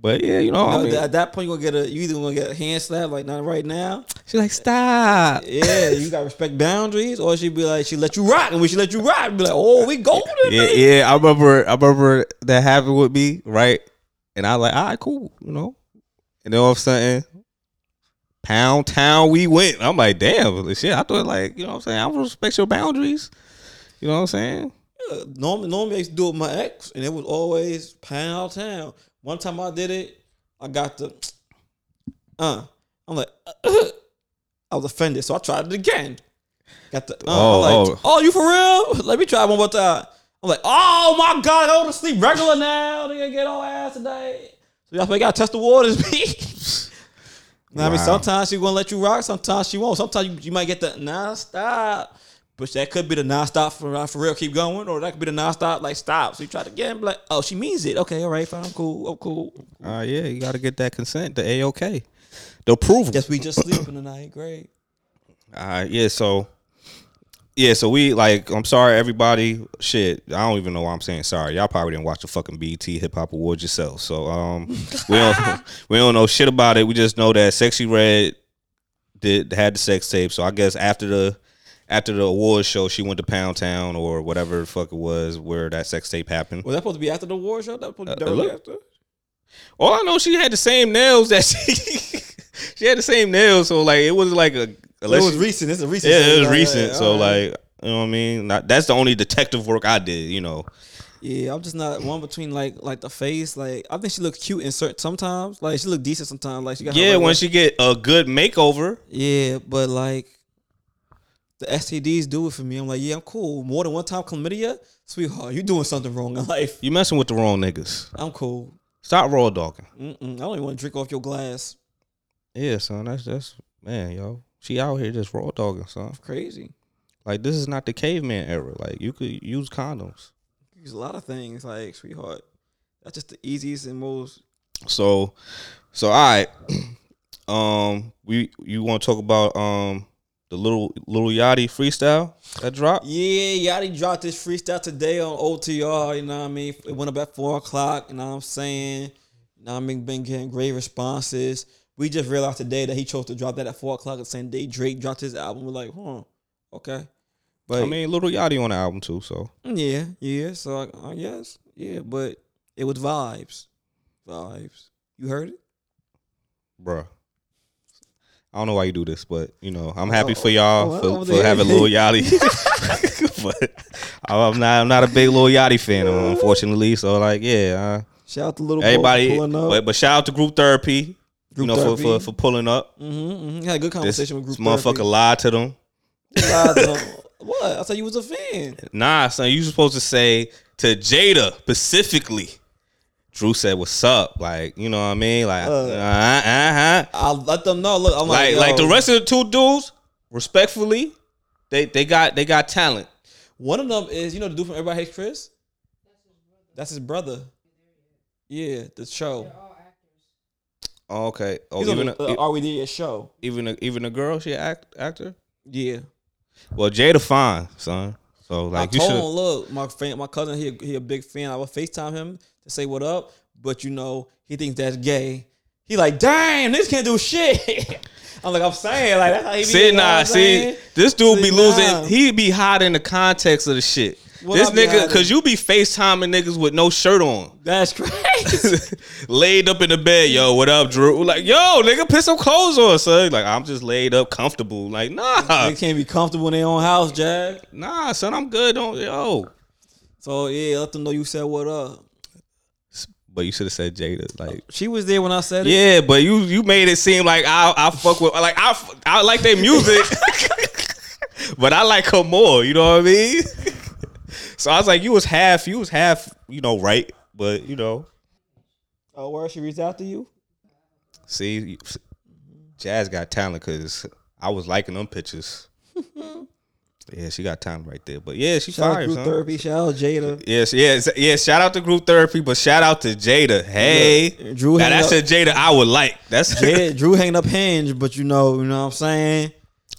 But yeah, you know, I mean, at that point, you gonna get a you either gonna get a hand slap like not right now. she's like, stop. Yeah, you gotta respect boundaries, or she'd be like she let you rock, and when she let you rock, be like, oh, we golden. Yeah, baby. yeah. I remember, I remember that happened with me, right? And I was like, all right, cool, you know. And then all of a sudden, pound town we went. I'm like, damn, shit. I thought like, you know what I'm saying? I respect your boundaries. You know what I'm saying? Yeah, normally, normally I used to do it with my ex, and it was always pound town. One time I did it, I got the, <tsk> uh, I'm like, <clears throat> I was offended, so I tried it again. Got the, uh, Oh, like, oh. oh. you for real? Let me try one more time. I'm like, oh my god, I go to sleep regular now. They gonna get on ass today. So y'all gotta test the waters, <laughs> B. Now, I mean, sometimes she gonna let you rock, sometimes she won't. Sometimes you, you might get the non-stop. But that could be the non-stop for, uh, for real, keep going, or that could be the non-stop, like stop. So you try to again, be like, oh, she means it. Okay, all right, fine, cool, I'm cool. Uh, yeah, you got to get that consent, the A OK, the approval. Guess we just sleeping tonight. Great. Uh, yeah, so yeah, so we like. I'm sorry, everybody. Shit, I don't even know why I'm saying sorry. Y'all probably didn't watch the fucking BET Hip Hop Awards yourself. So um, we don't <laughs> we don't know shit about it. We just know that Sexy Red did had the sex tape. So I guess after the after the awards show, she went to Pound Town or whatever the fuck it was where that sex tape happened. Was that supposed to be after the war show? That was supposed to be Uh, after? All I know, she had the same nails that <laughs> she she had the same nails. So like it was like a it was she- recent. It's a recent. Yeah, it was Like, recent. So all right. like, you know what I mean? Not, that's the only detective work I did. You know. Yeah, I'm just not one between like like the face. Like I think she looks cute in certain sometimes. Like she look decent sometimes. Like she got her, Yeah, like, when like- she get a good makeover. Yeah, but like the STDs do it for me. I'm like, yeah, I'm cool. More than one time chlamydia, sweetheart, you doing something wrong in life. You messing with the wrong niggas. I'm cool. Stop raw dogging. Mm-mm, I don't even want to drink off your glass. Yeah, son. That's that's man, yo. She out here just raw dogging, son. Crazy. Like this is not the caveman era. Like you could use condoms. There's a lot of things like sweetheart. That's just the easiest and most. So, so all right. <clears throat> um, we you want to talk about um the little little Yachty freestyle that dropped. Yeah, Yachty dropped this freestyle today on OTR. You know what I mean? It went up at four o'clock. You know what I'm saying? You know what I mean? Been getting great responses. We just realized today that he chose to drop that at four o'clock the same day Drake dropped his album. We're like, huh, okay. But I mean, little Yachty on the album too. So yeah, yeah. So I, I guess yeah, but it was vibes, vibes. You heard it? bruh. I don't know why you do this, but you know I'm happy Oh, for y'all oh, for, oh, for having Lil <laughs> Yachty. <laughs> but I'm not I'm not a big Lil Yachty fan, unfortunately. So like, yeah, Shout out to little uh, everybody. pulling up. But, but shout out to Group Therapy, Group you know, for, for for pulling up. Mm-hmm, mm-hmm. Had a good This, conversation with this group motherfucker therapy. lied to them. Lied to them. <laughs> what? I thought you was a fan. Nah, son, you supposed to say to Jada specifically. Drew said, "What's up?" Like, you know what I mean? Like, uh, Uh. uh, uh, I'll let them know. Look, I'm like, like, like the rest of the two dudes, respectfully, they they got they got talent. One of them is you know the dude from Everybody Hates Chris. That's his brother. Yeah, the show. Oh, okay. Oh, He's even the a, uh, Are We Yet show. even a, even a girl, she act actor. Yeah, Well, Jada fine, son. So I like you told him, look, my friend, my cousin, he a, he a big fan. I would Facetime him to say what up, but you know he thinks that's gay. He like, damn, this can't do shit. <laughs> I'm like, I'm saying, like that's how he be. See, nah, see, this dude be losing. nah. He be hot in the context of the shit. This nigga, cause you be FaceTiming niggas with no shirt on. That's crazy. <laughs> laid up in the bed, yo, what up, Drew? Like, yo, nigga, put some clothes on, son. Like, I'm just laid up, comfortable. Like, nah, they can't be comfortable in their own house, Jack. nah, son, I'm good. Don't, yo. So yeah, let them know you said what up. But you should have said Jada, like. She was there when I said it. Yeah, but you you made it seem like I I fuck with like I I like their music, <laughs> but I like her more. You know what I mean? <laughs> So I was like, you was half, you was half, you know, right, but you know, Oh, where she reached out to you? see, Jazz got talent because I was liking them pictures. Yeah, she got time right there. But yeah, she Shout out fired. Group son. Therapy. Shout out Jada. Yes, yes, yes. Shout out to group therapy, but shout out to Jada. Hey, Yeah, Drew now that's up- a Jada I would like. That's Jada <laughs> Drew hanging up hinge, but you know, you know what I'm saying?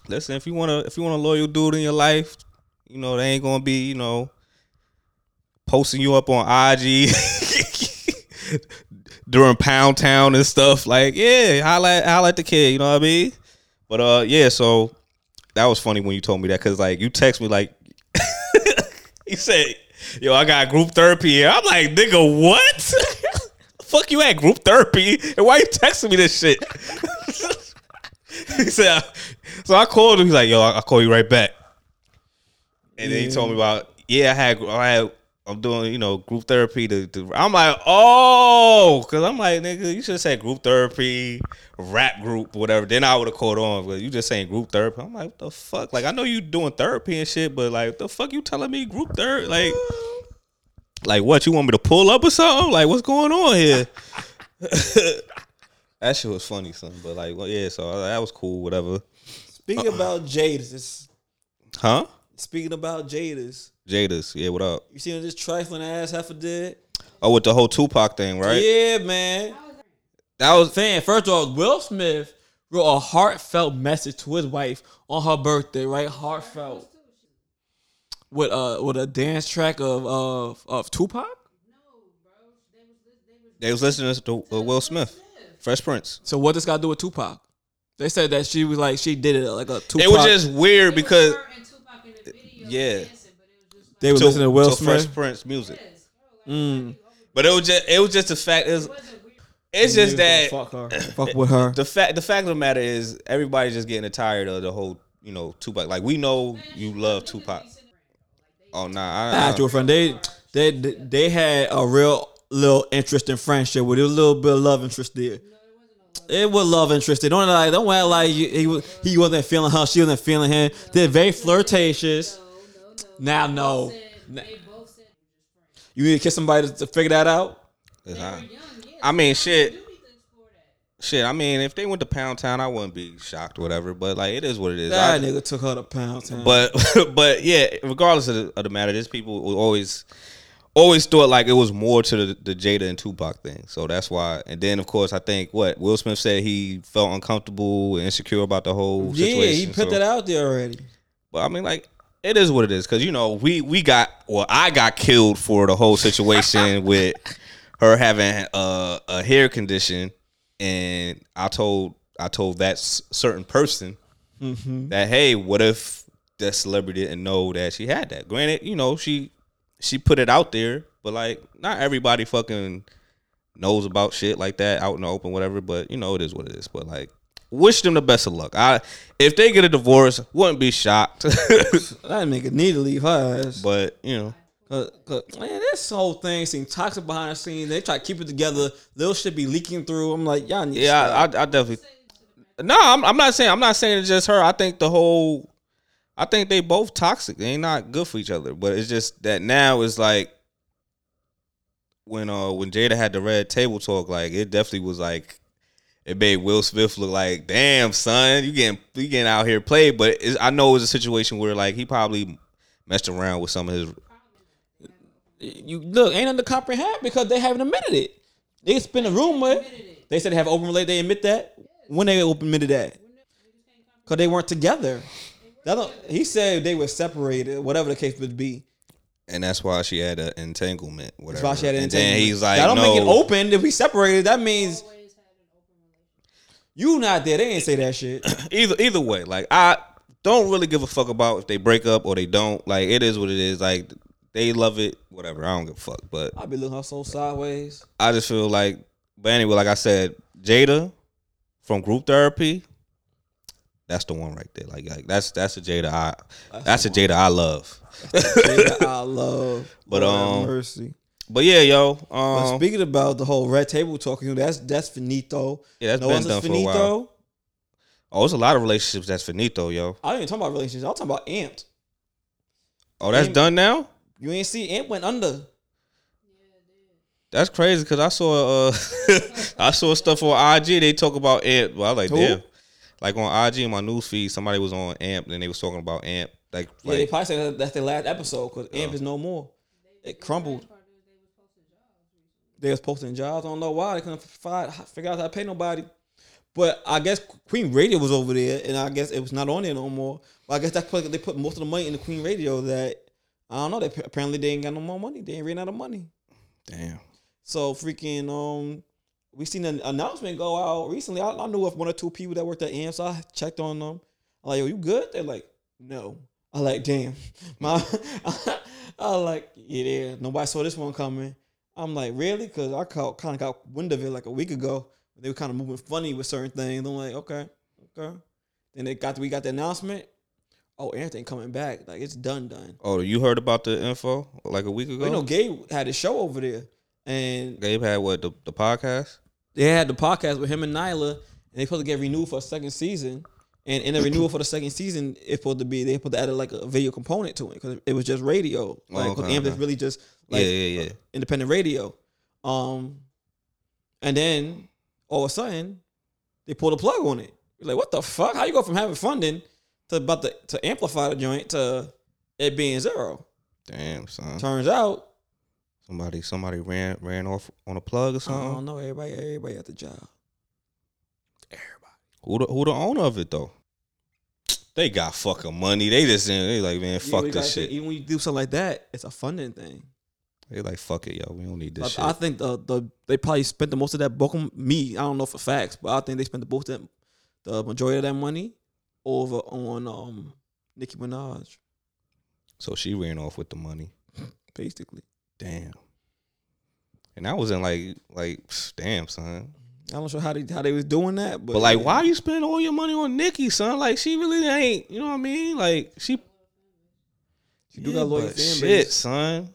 listen, if you want to, if you want a loyal dude in your life, you know they ain't gonna be, you know, posting you up on IG <laughs> during Pound Town and stuff. Like, yeah, holla at the kid. You know what I mean? But uh, yeah. So that was funny when you told me that because like you text me like <laughs> you said, "Yo, I got group therapy." Here. I'm like, nigga, what? <laughs> Fuck you at group therapy, and why you texting me this shit? <laughs> he said, so I called him. He's like, yo, I'll call you right back. And then he told me about, yeah, I had, I had, I'm doing, you know, group therapy. To, to I'm like, oh, because I'm like, nigga, you should have said group therapy, rap group, whatever. Then I would have called on, but you just saying group therapy. I'm like, what the fuck? Like, I know you doing therapy and shit, but like, the fuck you telling me group therapy? Like, like what? You want me to pull up or something? Like, what's going on here? <laughs> that shit was funny, son. But like, well, yeah, so uh, that was cool, whatever. Speaking about Jada's, it's- Huh? speaking about Jada's, Jada's, yeah, what up? you seen this trifling ass heifer did? Oh, with the whole Tupac thing, right? Yeah, man. That was Fan, first of all, Will Smith wrote a heartfelt message to his wife on her birthday, right? Heartfelt. With uh with a dance track of of of Tupac. they was listening to uh, Will Smith, Fresh Prince. So what this got to do with Tupac? They said that she was like she did it like a Tupac. It was just weird because yeah, they were to, listening to Will to Smith. Fresh Prince music. Mm. But it was just it was just the fact is it's just that fuck her, <coughs> fuck with her. the fact the fact of the matter is everybody's just getting tired of the whole you know Tupac. Like we know you love Tupac. Oh nah, I, I, Actual friend, they they they had a real little interest in friendship with a little bit of love interest there. It was love interest. Don't like don't act like he was he wasn't feeling her, she wasn't feeling him. They're very flirtatious. Now no, you need to kiss somebody to, to figure that out. I, I mean shit. Shit, I mean, if they went to Pound Town, I wouldn't be shocked, or whatever. But like, it is what it is. I- That nigga took her to pound town. But <laughs> but yeah, regardless of the, of the matter, there's people who always always thought like it was more to the, the Jada and Tupac thing. So that's why. And then of course I think what Will Smith said he felt uncomfortable and insecure about the whole Yeah, situation. he put so- that out there already. But I mean, like, it is what it is. Cause you know, we we got well, I got killed for the whole situation <laughs> with her having a, a hair condition, and I told I told that s- certain person mm-hmm. that hey, what if that celebrity didn't know that she had that? Granted, you know, she she put it out there, but like, not everybody fucking knows about shit like that out in the open, whatever. But you know, it is what it is. But like. Wish them the best of luck. I if they get a divorce, wouldn't be shocked. <laughs> That nigga need to leave her ass. But you know, Cause, 'cause, man, this whole thing seems toxic behind the scenes. They try to keep it together. Little shit be leaking through. I'm like, y'all need. to yeah, stop. I, I definitely. No, I'm, I'm not saying I'm not saying it's just her. I think the whole, I think they both toxic. They ain't not good for each other. But it's just that now it's like when uh when Jada had the red table talk, like it definitely was like it made Will Smith look like, damn son, you getting you getting out here played. But I know it was a situation where like he probably messed around with some of his you look ain't under comprehend because they haven't admitted it. They spin a rumor. They said they have open relate. They admit that when they open admitted that because they weren't together. He said they were separated, whatever the case would be. and that's why she had an entanglement. Whatever. That's why she had an and then he's like, that don't no. make it open. If we separated, that means you not there. They ain't say that shit. <clears throat> either either way, like I don't really give a fuck about if they break up or they don't. Like it is what it is. Like they love it, whatever. I don't give a fuck. But I be looking her so sideways. I just feel like, but anyway, like I said, Jada from group therapy, that's the one right there. Like, like that's that's a Jada I that's, a Jada I love. Jada, I <laughs> love, But, Lord um, mercy. But yeah, yo, But um, speaking about the whole red table talking, that's that's finito. yeah, that's no been done for a finito. while. Oh, there's a lot of relationships that's finito, yo. I didn't even talk about relationships. I'm talking about Amped. Oh, that's done now. You ain't see Amp went under. That's crazy because I saw uh <laughs> I saw stuff on IG. They talk about Amp. Well, I was like, Who? damn. Like on IG in my news feed, somebody was on Amp and they was talking about Amp. Like, Yeah, they probably said that's their last episode because Amp Oh. is no more. It crumbled. They was posting jobs. I don't know why they couldn't find, figure out how to pay nobody. But I guess Queen Radio was over there, and I guess it was not on there no more. But I guess that's because they put most of the money in the Queen Radio. That I don't know. They apparently they ain't got no more money. They ain't ran out of money. damn. So freaking um, we seen an announcement go out recently. I, I knew of one or two people that worked at AMP, so I checked on them. I'm like, yo, you good? They're like, no. I like, damn. <laughs> My, <laughs> I like, yeah, nobody saw this one coming. I'm like, really? Because I kind of got wind of it like a week ago. They were kind of moving funny with certain things. I'm like, okay, okay. Then they got we got the announcement. Oh, everything coming back. Like it's done, done. Oh, you heard about the info like a week ago? You know, Gabe had a show over there, and Gabe had what the, the podcast? they had the podcast with him and Nyla, and they supposed to get renewed for a second season. And in the renewal for the second season, it's supposed to be they put to add like a video component to it because it was just radio. Like 'cause okay, AMP is okay. really just like yeah, yeah, yeah. independent radio. Um, and then all of a sudden, they pulled a plug on it. You're like, what the fuck? How you go from having funding to about the, to amplify the joint to it being zero? Damn, son. Turns out, Somebody somebody ran ran off on a plug or something. I don't know. Everybody, everybody at the job. Who the who the owner of it though? They got fucking money. They just they like man, fuck we this shit. think, even when you do something like that, it's a funding thing. They like fuck it, yo. We don't need this shit. I think the the they probably spent the most of that book on me. I don't know for facts, but I think they spent the most of that, the majority of that money over on um Nicki Minaj, so she ran off with the money. <laughs> basically. Damn. And I was in like like damn son. I don't know how they how they was doing that, but, But like, yeah. why you spend all your money on Nicki, son? Like, she really ain't. You know what I mean? Like, she. She do got a loyal fan shit, base. son.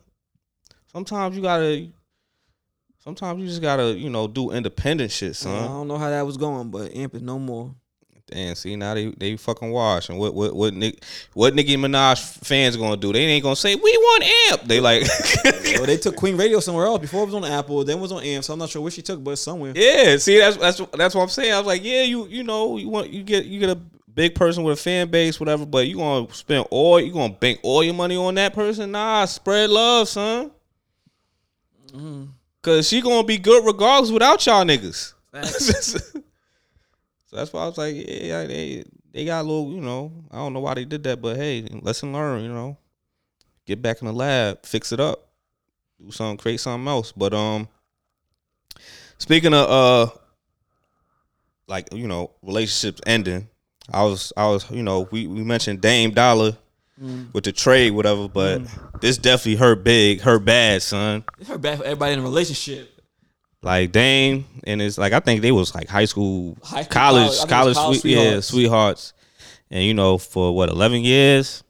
Sometimes you gotta. Sometimes you just gotta, you know, do independent shit, son. I don't know how that was going, but Amp is no more. Damn, see now they they fucking wash and what what what Nick what Nicki Minaj fans gonna do? They ain't gonna say we want amp. They like, <laughs> Well, they took Queen Radio somewhere else. Before it was on Apple, then it was on Amp. So I'm not sure where she took, but somewhere. yeah. See that's that's that's what I'm saying. I was like, yeah, you you know you want you get you get a big person with a fan base, whatever. But you gonna spend all you gonna bank all your money on that person? Nah, spread love, son. Mm-hmm. Cause she gonna be good regardless without y'all niggas. <laughs> So that's why I was like, yeah, they they got a little, you know, I don't know why they did that, but hey, lesson learned, you know. Get back in the lab, fix it up, do something, create something else. But um, speaking of uh, like you know, relationships ending, I was I was you know we we mentioned Dame Dolla with the trade, whatever, but this definitely hurt big, hurt bad, son. It's hurt bad for everybody in a relationship. Like Dame and it's like I think they was like high school, High school, college, college- I think it college, college sweet, yeah, sweethearts. sweethearts, and you know for what eleven years,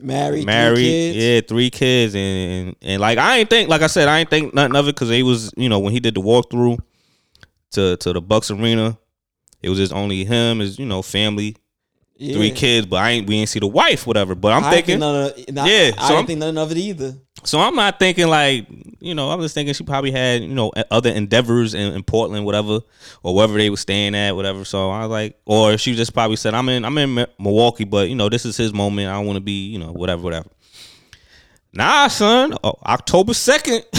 Married, married, three yeah, three kids, and, and and like I ain't think, like I said, I ain't think nothing of it because he was, you know, when he did the walkthrough to to the Bucks arena, it was just only him, his you know family, Yeah. three kids, but I ain't we ain't see the wife, whatever. But I'm I thinking, think none of, nah, Yeah, I so didn't I'm- think none of it either. So I'm not thinking like, you know, I'm just thinking she probably had, you know, other endeavors in, in Portland, whatever, or wherever they were staying at, whatever. So I was like, or she just probably said, I'm in, I'm in Milwaukee, but you know, this is his moment. I want to be, you know, whatever, whatever. Nah, son, oh, October second. <laughs>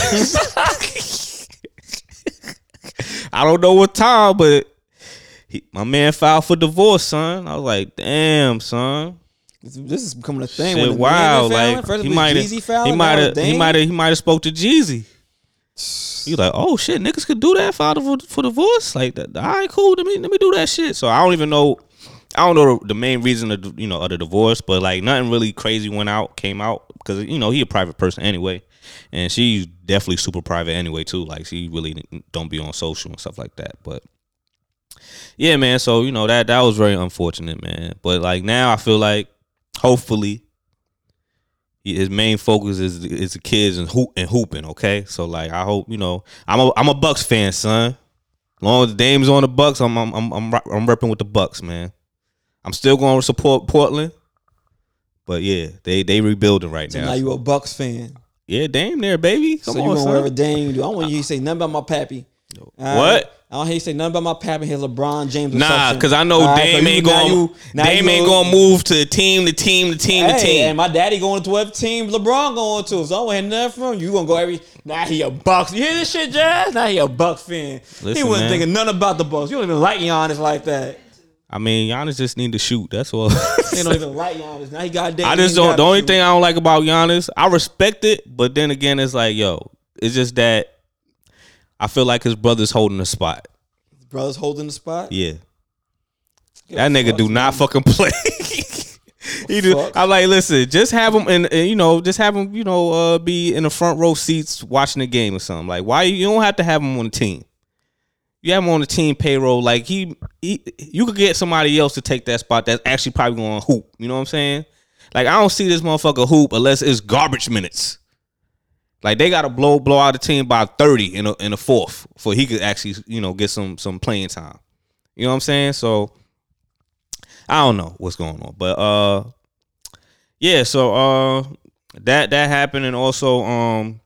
I don't know what time, but he, my man filed for divorce, son. I was like, damn, son. This, this is becoming a thing. Shit, wow, like he might have, he might have, he might have, he might have spoke to Jeezy. <sighs> You like, oh shit, niggas could do that for for, for divorce, like that. All right, cool. Let me let me do that shit. So I don't even know, I don't know the main reason of you know of the divorce, but like nothing really crazy went out, came out because you know he a private person anyway, and she's definitely super private anyway too. Like she really don't be on social and stuff like that, but. Yeah, man. So you know that that was very unfortunate, man. But like now, I feel like hopefully his main focus is is the kids and hoop and hooping. Okay, so like I hope you know I'm a I'm a Bucks fan, son. long as Dame's on the Bucks, I'm I'm I'm I'm, I'm repping with the Bucks, man. I'm still going to support Portland, but yeah, they they rebuilding right So now. now you a Bucks fan. yeah, Dame there, baby. Come so you on, gonna son. wherever Dame do. I don't want you to say nothing about my pappy. What? I don't hear you say nothing about my pappy. Here's LeBron James. Nah, because I know All right, Dame so ain't going. you- Dame ain't gonna- going to move to team to team to team to Hey, team. and my daddy going to whatever team LeBron going to. So I don't hear nothing from you. You gonna go every now he a Bucks. You hear this shit, Jazz? Now he a Bucks fan. he wasn't man. thinking nothing about the Bucks. You don't even like Giannis like that. I mean, Giannis just need to shoot. That's all. They don't even like <laughs> Giannis. Now he got Dame. I just don't. The only shoot. thing I don't like about Giannis, I respect it, but then again, it's like, yo, it's just that I feel like his brother's holding the spot. brothers holding the spot. Yeah, that nigga fuck, do not man. fucking play. <laughs> he do. Fuck. I'm like, listen, just have him and you know, just have him, you know, uh, be in the front row seats watching the game or something. Like, why you don't have to have him on the team? You have him on the team payroll. Like he, he, you could get somebody else to take that spot that's actually probably going to hoop. You know what I'm saying? Like I don't see this motherfucker hoop unless it's garbage minutes. Like they got to blow blow out the team by 30 in a in a fourth for he could actually you know get some some playing time. You know what I'm saying? So I don't know what's going on, but uh, yeah. So uh, that that happened, and also um,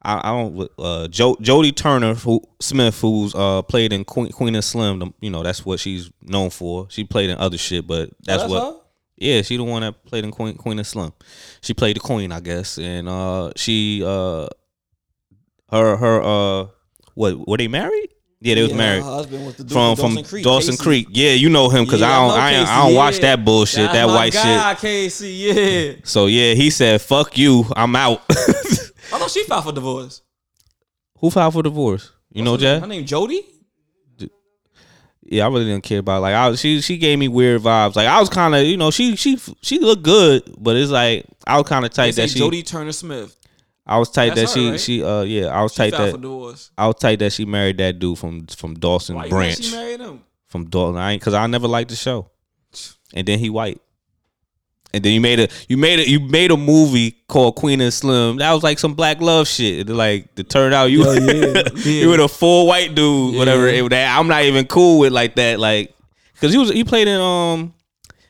I, I don't uh, jo- Jodie Turner who, Smith, who's uh played in Queen, Queen and Slim. You know that's what she's known for. She played in other shit, but that's, Oh, what. her? Yeah, she the one that played in Queen Queen and Slim. She played the Queen, I guess, and uh, she uh, her her uh, what were they married? Yeah, they was Yeah, married Her husband was from from Dawson Creek. Dawson Creek. Yeah, you know him because Yeah, I don't I, Casey, I don't watch that bullshit, That's that white shit. guy, Casey, yeah. So yeah, he said, "Fuck you, I'm out." <laughs> I thought she filed for divorce. Who filed for divorce? You know, What's name? Jay? Her name Jodie. Yeah, I really didn't care about. Like, I was, she she gave me weird vibes. Like, I was kind of, you know, she she she looked good, but it's like I was kind of tight that she. Jodie Turner Smith. I was tight That's that she right? she uh yeah I was She tight that. I was tight that she married that dude from from Dawson Why Branch she married him? from Dawson. I ain't because I never liked the show, and then he white. And then you made a you made a you made a movie called Queen and Slim. That was like some black love shit. Like it turn out you Oh, yeah. <laughs> you were a full white dude, whatever. Yeah. It, that I'm not even cool with like that. Like because he was he played in um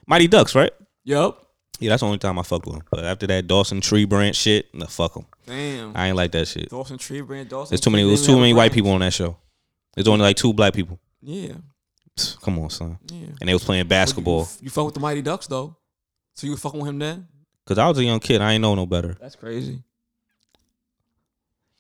Mighty Ducks, right? Yep. Yeah, that's the only time I fucked with him. But after that Dawson Tree Branch shit, nah, fuck him. Damn. I ain't like that shit. Dawson Tree Branch, Dawson. There's too many. There's too many white branch. people on that show. There's only like two black people. Yeah. Psst, Come on, son. Yeah. And they was playing basketball. You, you fuck with the Mighty Ducks though, so you was fucking with him then? Cause I was a young kid. I ain't know no better. That's crazy.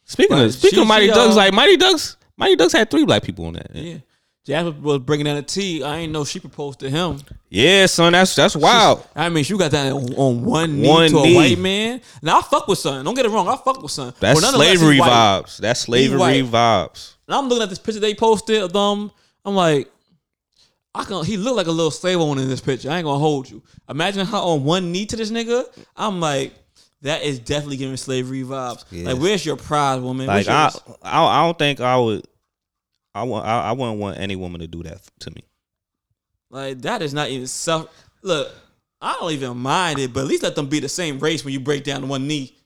Speaking But of speaking she- of Mighty she, Ducks, uh, like Mighty Ducks, Mighty Ducks had three black people on that. Yeah. Jasmine was bringing down the tea. I ain't know she proposed to him. Yeah, son, that's that's wild. I mean, she got that on, on one knee One to knee. a white man. Now I fuck with son. Don't get it wrong. I fuck with son. That's But nonetheless, slavery white. vibes. That's slavery white. vibes. And I'm looking at this picture they posted of them. I'm like, I can. He looked like a little slave owner in this picture. I ain't gonna hold you. Imagine her on one knee to this nigga. I'm like, that is definitely giving slavery vibes. Yeah. Like, where's your pride, woman? Like I. I, I don't think I would. I want. I, I wouldn't want any woman to do that to me. like that is not even self. Look, I don't even mind it, but at least let them be the same race when you break down to one knee.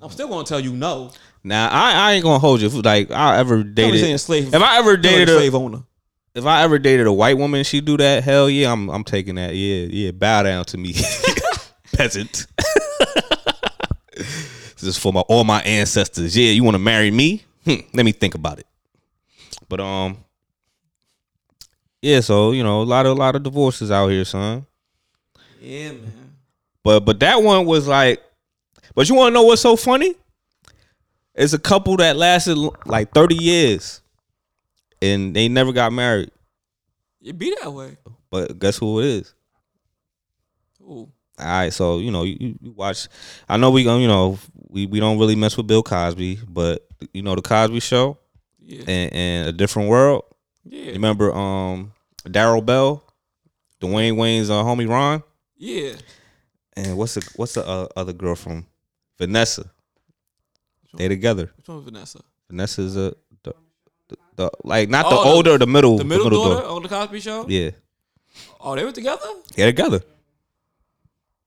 I'm still gonna tell you no. Now I, I ain't gonna hold you. If, Like I ever dated. saying slave. If I ever dated a, slave owner. If I ever dated a white woman, she do that. Hell yeah, I'm I'm taking that. Yeah, yeah. Bow down to me, <laughs> peasant. <laughs> this is for my all my ancestors. Yeah, you want to marry me? Hmm, let me think about it. But um, yeah. So you know, a lot of a lot of divorces out here, son. Yeah, man. But but that one was like, but you want to know what's so funny? It's a couple that lasted like thirty years, and they never got married. It be that way. But guess who it is? Ooh. All right, so you know you, you watch. I know we gonna you know we, we don't really mess with Bill Cosby, but you know the Cosby Show Yeah. and, and a different world. You Yeah. remember um Darryl Bell, Dwayne Wayne's uh, homie Ron, Yeah. and what's the what's the uh, other girl from Vanessa? They together. Which one Vanessa? Vanessa's a the, like not the Oh, the- older, the middle, The middle, daughter on the Cosby Show? Yeah, Oh, they were together? they together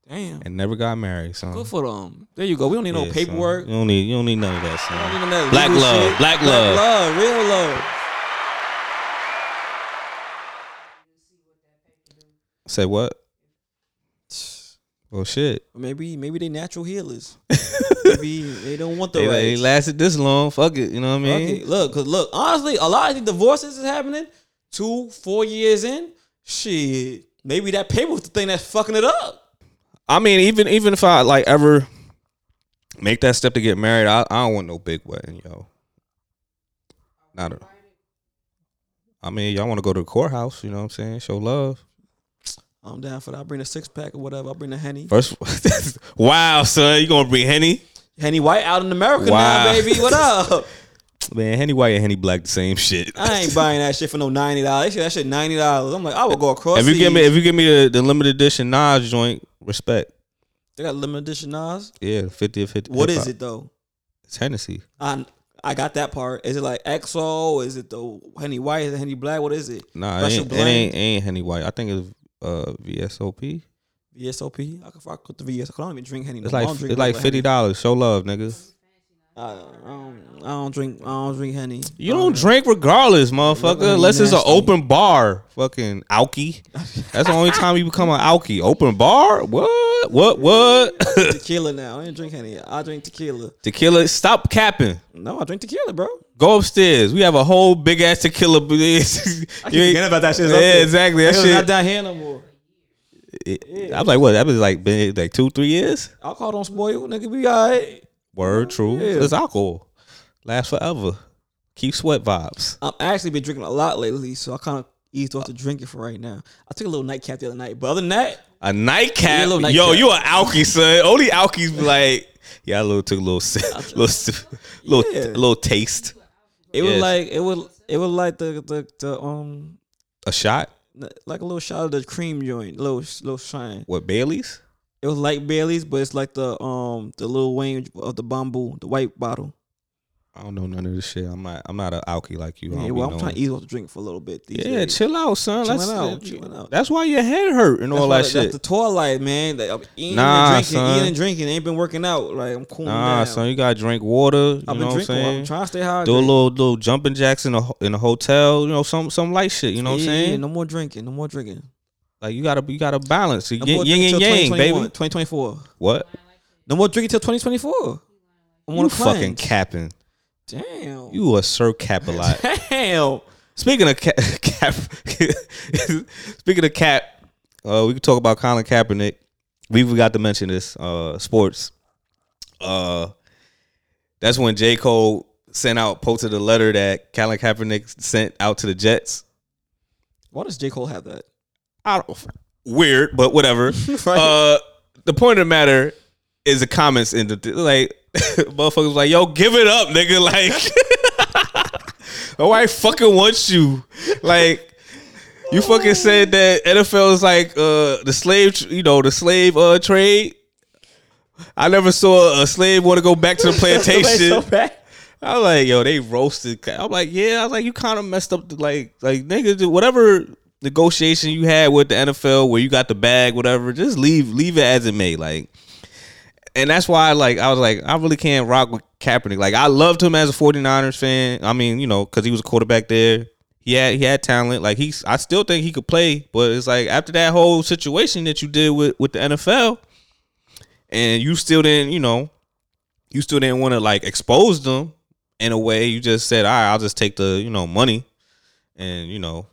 Damn. and never got married. Son. Good for them. There you go. We don't need Yeah, no son. paperwork. You don't need you don't need none of that. Son. don't need none of that Black legal love, shit. black love. love, real love. Say what? Well, shit. Maybe maybe they natural healers. <laughs> maybe they don't want the They, rights. they lasted this long. Fuck it. You know what I mean? Okay, look, cause look, honestly, a lot of these divorces is happening two, four years in. Shit, maybe that paper was the thing that's fucking it up. I mean, even even if I like ever make that step to get married, I, I don't want no big wedding, yo. Not a. I mean, y'all want to go to the courthouse? You know what I'm saying? Show love. I'm down for that. I'll bring a six pack or whatever. I'll bring the Henny. First, <laughs> wow, son, you gonna bring Henny? Henny White out in America Wow. now, baby. What <laughs> up? Man, Henny White and Henny Black, the same shit. I ain't buying that shit for no ninety dollars. That shit ninety dollars. I'm like, I would go across. if you give me, if you give me the, the limited edition Nas joint, respect. they got limited edition Nas. Yeah, fifty of fifty. What is it though? It's Hennessy. I I got that part. Is it like XO? Is it the Henny White? Is it Henny Black? What is it? Nah, it ain't, it ain't ain't Henny White. I think it's uh VSOP. VSOP. I can fuck with the VS. I don't even drink Henny. It's no like don't it's like fifty dollars. Show love, nigga. I don't, I don't, I don't drink. I don't drink Henny. You don't drink regardless, motherfucker. Unless it's an open bar. Fucking alky. That's the only time you become an alky. Open bar? What? What? What? <laughs> tequila now. I don't drink Henny. I drink tequila. tequila. Stop capping. No, I drink tequila, bro. Go upstairs. We have a whole big ass tequila. <laughs> I I keep forgetting about that shit. Yeah, exactly. That It's shit. not down here no more. I was like, what? That was like been like two, three years. Alcohol don't spoil nigga. Be alright. Word, true. Yeah. It's alcohol. Last forever. Keep sweat vibes. I'm actually been drinking a lot lately, so I kind of eased off to drinking for right now. I took a little nightcap the other night, but other than that, A nightcap. Yeah, a little Yo, nightcap. you an alky, son. Only alkies be like, yeah, I little took a little sip, <laughs> little, little, Yeah. little taste. it Yes. was like it was it was like the the, the um A shot. Like a little shot of the cream joint, little little shine. What Bailey's? It was like Bailey's, but it's like the um the little Wayne of the bamboo, the white bottle. I don't know none of this shit. I'm not. I'm not an alky like you. Yeah, well, I'm trying to ease off the drink for a little bit. These Yeah, days. chill out, son. Let's, out, chilling out. That's why your head hurt and all that That's shit. That's the twilight, man. That I'm eating Nah, and drinking, son. eating and drinking. Ain't been working out. Like I'm cooling nah, down. son, you gotta drink water. You I've know been what I'm drinking. saying? I'm trying to stay hydrated. Do a little little jumping jacks in a in a hotel. You know, some some light shit. You know what I'm Yeah, saying? No more drinking. No more drinking. Like you gotta you gotta balance. You No yin, yin and yang, 2021, baby. 2024. What? No more drinking till 2024. I'm on You fucking capping. Damn. You a sir cap a lot. Damn. Speaking of cap, <laughs> cap <laughs> speaking of cap, uh, we can talk about Colin Kaepernick. We forgot to mention this. Uh, sports. Uh, That's when J. Cole sent out, posted a letter that Colin Kaepernick sent out to the Jets. Why does J. Cole have that? I don't weird, but whatever. <laughs> Right. Uh the point of the matter is the comments in the like <laughs> motherfuckers like, yo, give it up, nigga. Like <laughs> nobody fucking wants you. Like you fucking said that NFL is like uh the slave you know, the slave uh trade. I never saw a slave want to go back to the <laughs> plantation. so. I was like, yo, they roasted. I'm like, yeah. I was like, you kind of messed up. The, like, like nigga, whatever negotiation you had with the NFL, where you got the bag, whatever, just leave, leave it as it may. Like, and that's why, like, I was like, I really can't rock with Kaepernick. Like, I loved him as a 49ers fan. I mean, you know, because he was a quarterback there. He had he had talent. Like he's, I still think he could play. But it's like after that whole situation that you did with with the NFL, and you still didn't, you know, you still didn't want to like expose them in a way. You just said, all right, I'll just take the, you know, money. And, you know,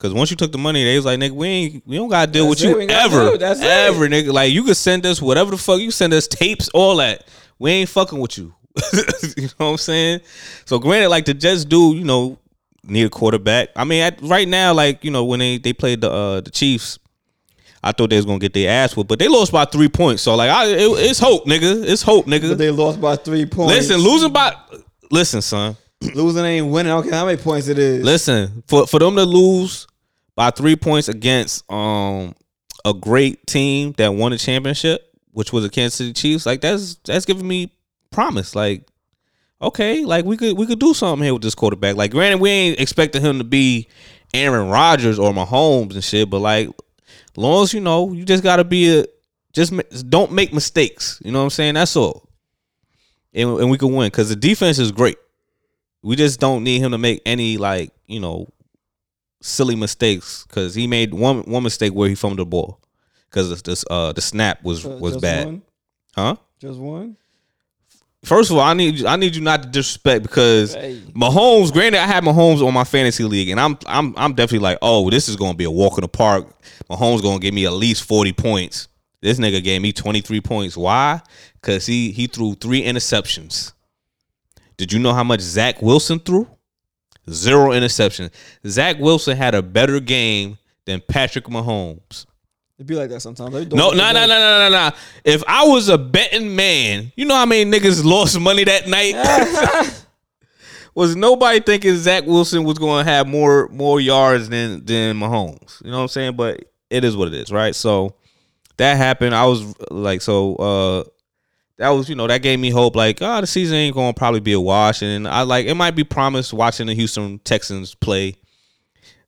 because once you took the money, they was like, nigga, we ain't, we don't gotta deal That's with it, you we ain't gotta ever. it, that's ever, nigga. Like you could send us whatever the fuck you send us tapes, all that. We ain't fucking with you. <laughs> you know what I'm saying? So granted, like the Jets do, you know, need a quarterback. I mean, at, right now, like, you know, when they, they played the uh the Chiefs, I thought they was gonna get their ass whooped, but they lost by three points. So like, I it, it's hope, nigga. It's hope, nigga. But they lost by three points. Listen, losing by listen, son. <clears throat> losing ain't winning. Care how many points it is. Listen, for for them to lose by three points against um a great team that won a championship, which was the Kansas City Chiefs, like that's that's giving me promise. Like, okay, like we could we could do something here with this quarterback. Like, granted, we ain't expecting him to be Aaron Rodgers or Mahomes and shit, but like, long as you know, you just gotta be a just don't make mistakes. You know what I'm saying? That's all. And, and we can win because the defense is great. We just don't need him to make any like you know silly mistakes because he made one one mistake where he fumbled the ball because this uh the snap was was just bad, One? huh? Just one. First of all, I need you, I need you not to disrespect because Hey. Mahomes. Granted, I had Mahomes on my fantasy league, and I'm I'm I'm definitely like, oh, this is going to be a walk in the park. Mahomes going to give me at least forty points. This nigga gave me twenty three points. Why? Because he he threw three interceptions. Did you know how much Zach Wilson threw? Zero interceptions. Zach Wilson had a better game than Patrick Mahomes. It be like that sometimes. No, no, no, no, no, no, no. If I was a betting man, you know how many niggas lost money that night? <laughs> was nobody thinking Zach Wilson was going to have more more yards than than Mahomes? You know what I'm saying? But it is what it is, right? So that happened. I was like, so uh that was, you know, that gave me hope. Like, oh, the season ain't to probably be a wash, and I like it might be promised watching the Houston Texans play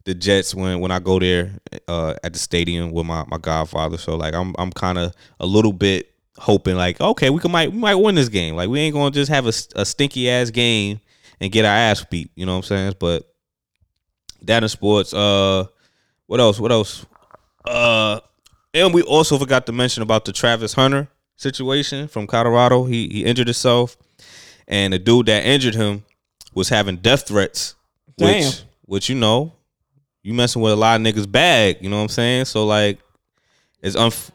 the Jets when when I go there uh, at the stadium with my, my godfather. So like I'm I'm kind of a little bit hoping like okay we can might we might win this game. Like we ain't gonna just have a, a stinky ass game and get our ass beat. You know what I'm saying? But that in sports. Uh, what else? What else? Uh, and we also forgot to mention about the Travis Hunter situation from Colorado. He he injured himself, and the dude that injured him was having death threats. Damn. Which, which you know, you messing with a lot of niggas' bag. You know what I'm saying? So like, it's unf-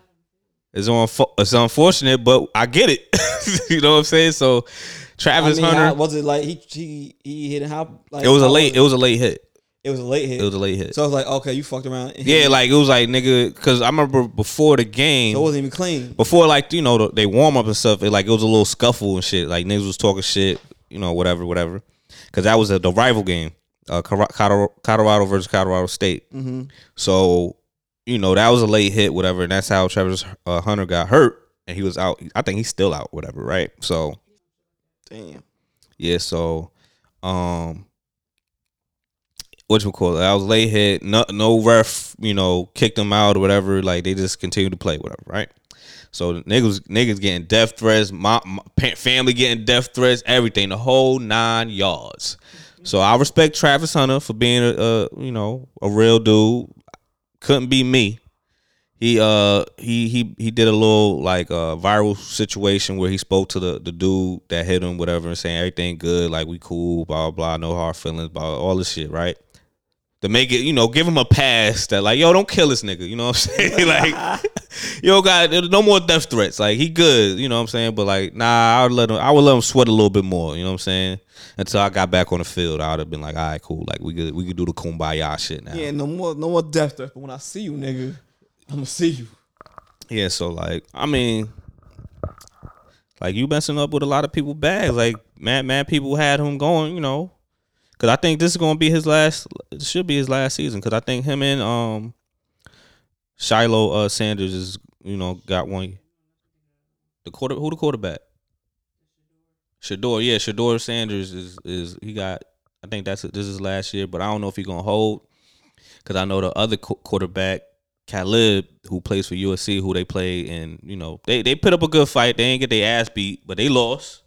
it's unfo- it's unfortunate, but I get it. <laughs> you know what I'm saying? So I Travis mean, Hunter, how- was it like he he he hit it how? Like, it was a late. It was a late hit. It was a late hit. It was a late hit. so I was like, okay, you fucked around. <laughs> yeah, hit- like it was like nigga, because I remember before the game, so it wasn't even clean. before like you know the- they warm up and stuff, it like it was a little scuffle and shit. Like niggas was talking shit, you know, whatever, whatever. Because that was a, the rival game, uh, Colorado, Colorado versus Colorado State. Mm-hmm. So you know that was a late hit, whatever, and that's how Travis uh, Hunter got hurt, and he was out. I think he's still out, whatever, right? So Damn. yeah, so um what you call it? I was late hit. No, no ref, you know, kicked him out or whatever. Like they just continued to play, whatever, right? So niggas, niggas getting death threats. My, my family getting death threats. Everything, the whole nine yards. So I respect Travis Hunter for being a, a you know a real dude. Couldn't be me. He uh he he he did a little like uh viral situation where he spoke to the the dude that hit him whatever and saying everything good like we cool blah blah no hard feelings blah all this shit right to make it, you know, give him a pass that like, yo, don't kill this nigga. You know what I'm saying? <laughs> like, <laughs> yo, got no more death threats. Like he good. You know what I'm saying? But like, nah, I would let him. I would let him sweat a little bit more. You know what I'm saying? Until I got back on the field, I would have been like, all right, cool. Like we could we could do the kumbaya shit now. Yeah, no more no more death threats. But when I see you, nigga, I'm gonna see you. Yeah, so like, I mean, like you messing up with a lot of people bags. Like, mad, mad people had him going. You know, because I think this is gonna be his last. Should be his last season. Because I think him and um, Shilo uh, Sanders is you know got one. The quarter who the quarterback? Shedeur, yeah, Shedeur Sanders is is he got. I think that's this is last year, but I don't know if he gonna hold. Because I know the other qu- quarterback Caleb, who plays for USC, who they play, and you know they they put up a good fight. They ain't get their ass beat, but they lost.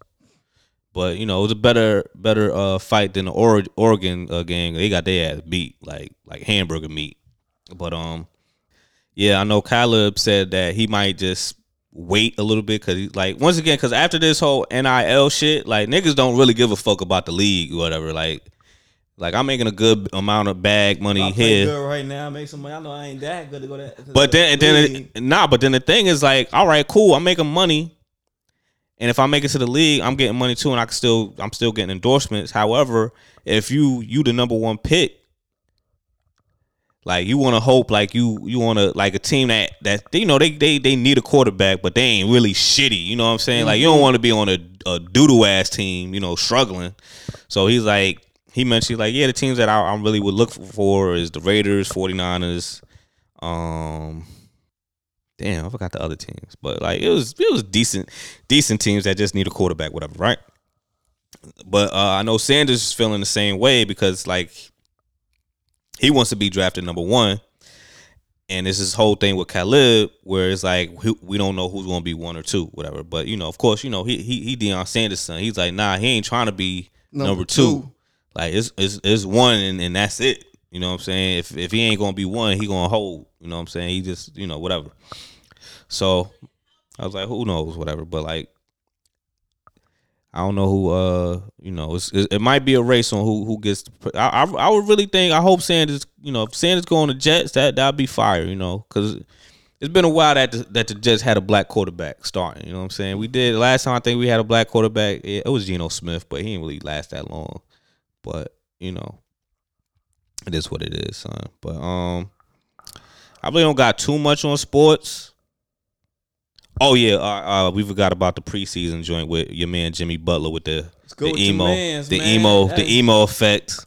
But you know it was a better better uh, fight than the Oregon uh, gang. They got their ass beat like like hamburger meat. But um, yeah, I know Caleb said that he might just wait a little bit because like once again because after this whole NIL shit, like niggas don't really give a fuck about the league or whatever. Like like I'm making a good amount of bag money I here good right now. I make some money. I know I ain't that good to go that. But then, and then, it, nah. But then the thing is, like, all right, cool. I'm making money, and if I make it to the league, I'm getting money too, and I can still, I'm still getting endorsements. However, if you, you the number one pick, like you want to hope, like you, you want to like a team that that you know they they they need a quarterback, but they ain't really shitty. You know what I'm saying? Mm-hmm. Like you don't mm-hmm. want to be on a, a doodle ass team, you know, struggling. So he's like, he mentioned like yeah the teams that I, I, really would look for is the Raiders, 49ers, um damn I forgot the other teams but like it was it was decent decent teams that just need a quarterback whatever right but uh, I know Sanders is feeling the same way because like he wants to be drafted number one and it's this whole thing with Caleb where it's like we don't know who's going to be one or two whatever but you know of course you know he he he Deion Sanders son he's like nah he ain't trying to be number, number two. two like it's it's, it's one and, and that's it. You know what I'm saying? If if he ain't gonna be one, he gonna hold. You know what I'm saying? He just you know whatever. So I was like, who knows, whatever. But like, I don't know who. Uh, you know, it, it might be a race on who who gets. I, I, I would really think. I hope Sanders. You know, if Sanders go on the Jets, that that'd be fire. You know, because it's been a while that the, that the Jets had a black quarterback starting. You know what I'm saying? We did last time. I think we had a black quarterback. It, it was Geno Smith, but he didn't really last that long. But you know, it is what it is, son. But um, I really don't got too much on sports. Oh yeah, uh, uh, we forgot about the preseason joint with your man Jimmy Butler with the the emo, mans, the man. emo, the emo effect.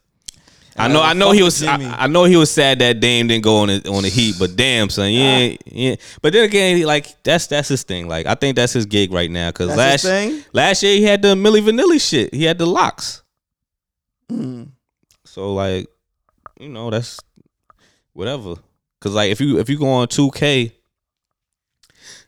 I know, I know he was. I, I, know he was sad that Dame didn't go on the, on the Heat, but damn, son, yeah, yeah. But then again, like that's that's his thing. Like I think that's his gig right now. Because last last year he had the Milli Vanilli shit. He had the locks. Mm. So like, you know, that's whatever. Cause like if you if you go on two K,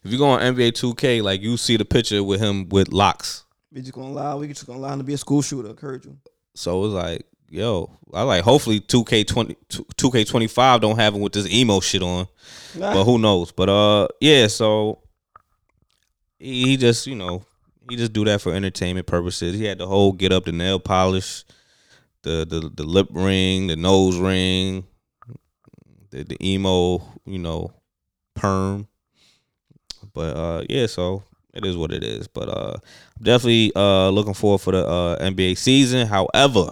if you go on NBA two K, like you see the picture with him with locks. We just gonna lie. We just gonna lie to be a school shooter. Encourage you. So it's like, yo, I like. Hopefully, two K twenty, two K twenty five don't have him with this emo shit on. Nah. But who knows? But uh, yeah. So he, he just, you know, he just do that for entertainment purposes. He had the whole get up, the nail polish, the the the lip ring, the nose ring, the the emo, you know, perm. But uh yeah, so it is what it is. But uh I'm definitely uh looking forward for the uh NBA season. However,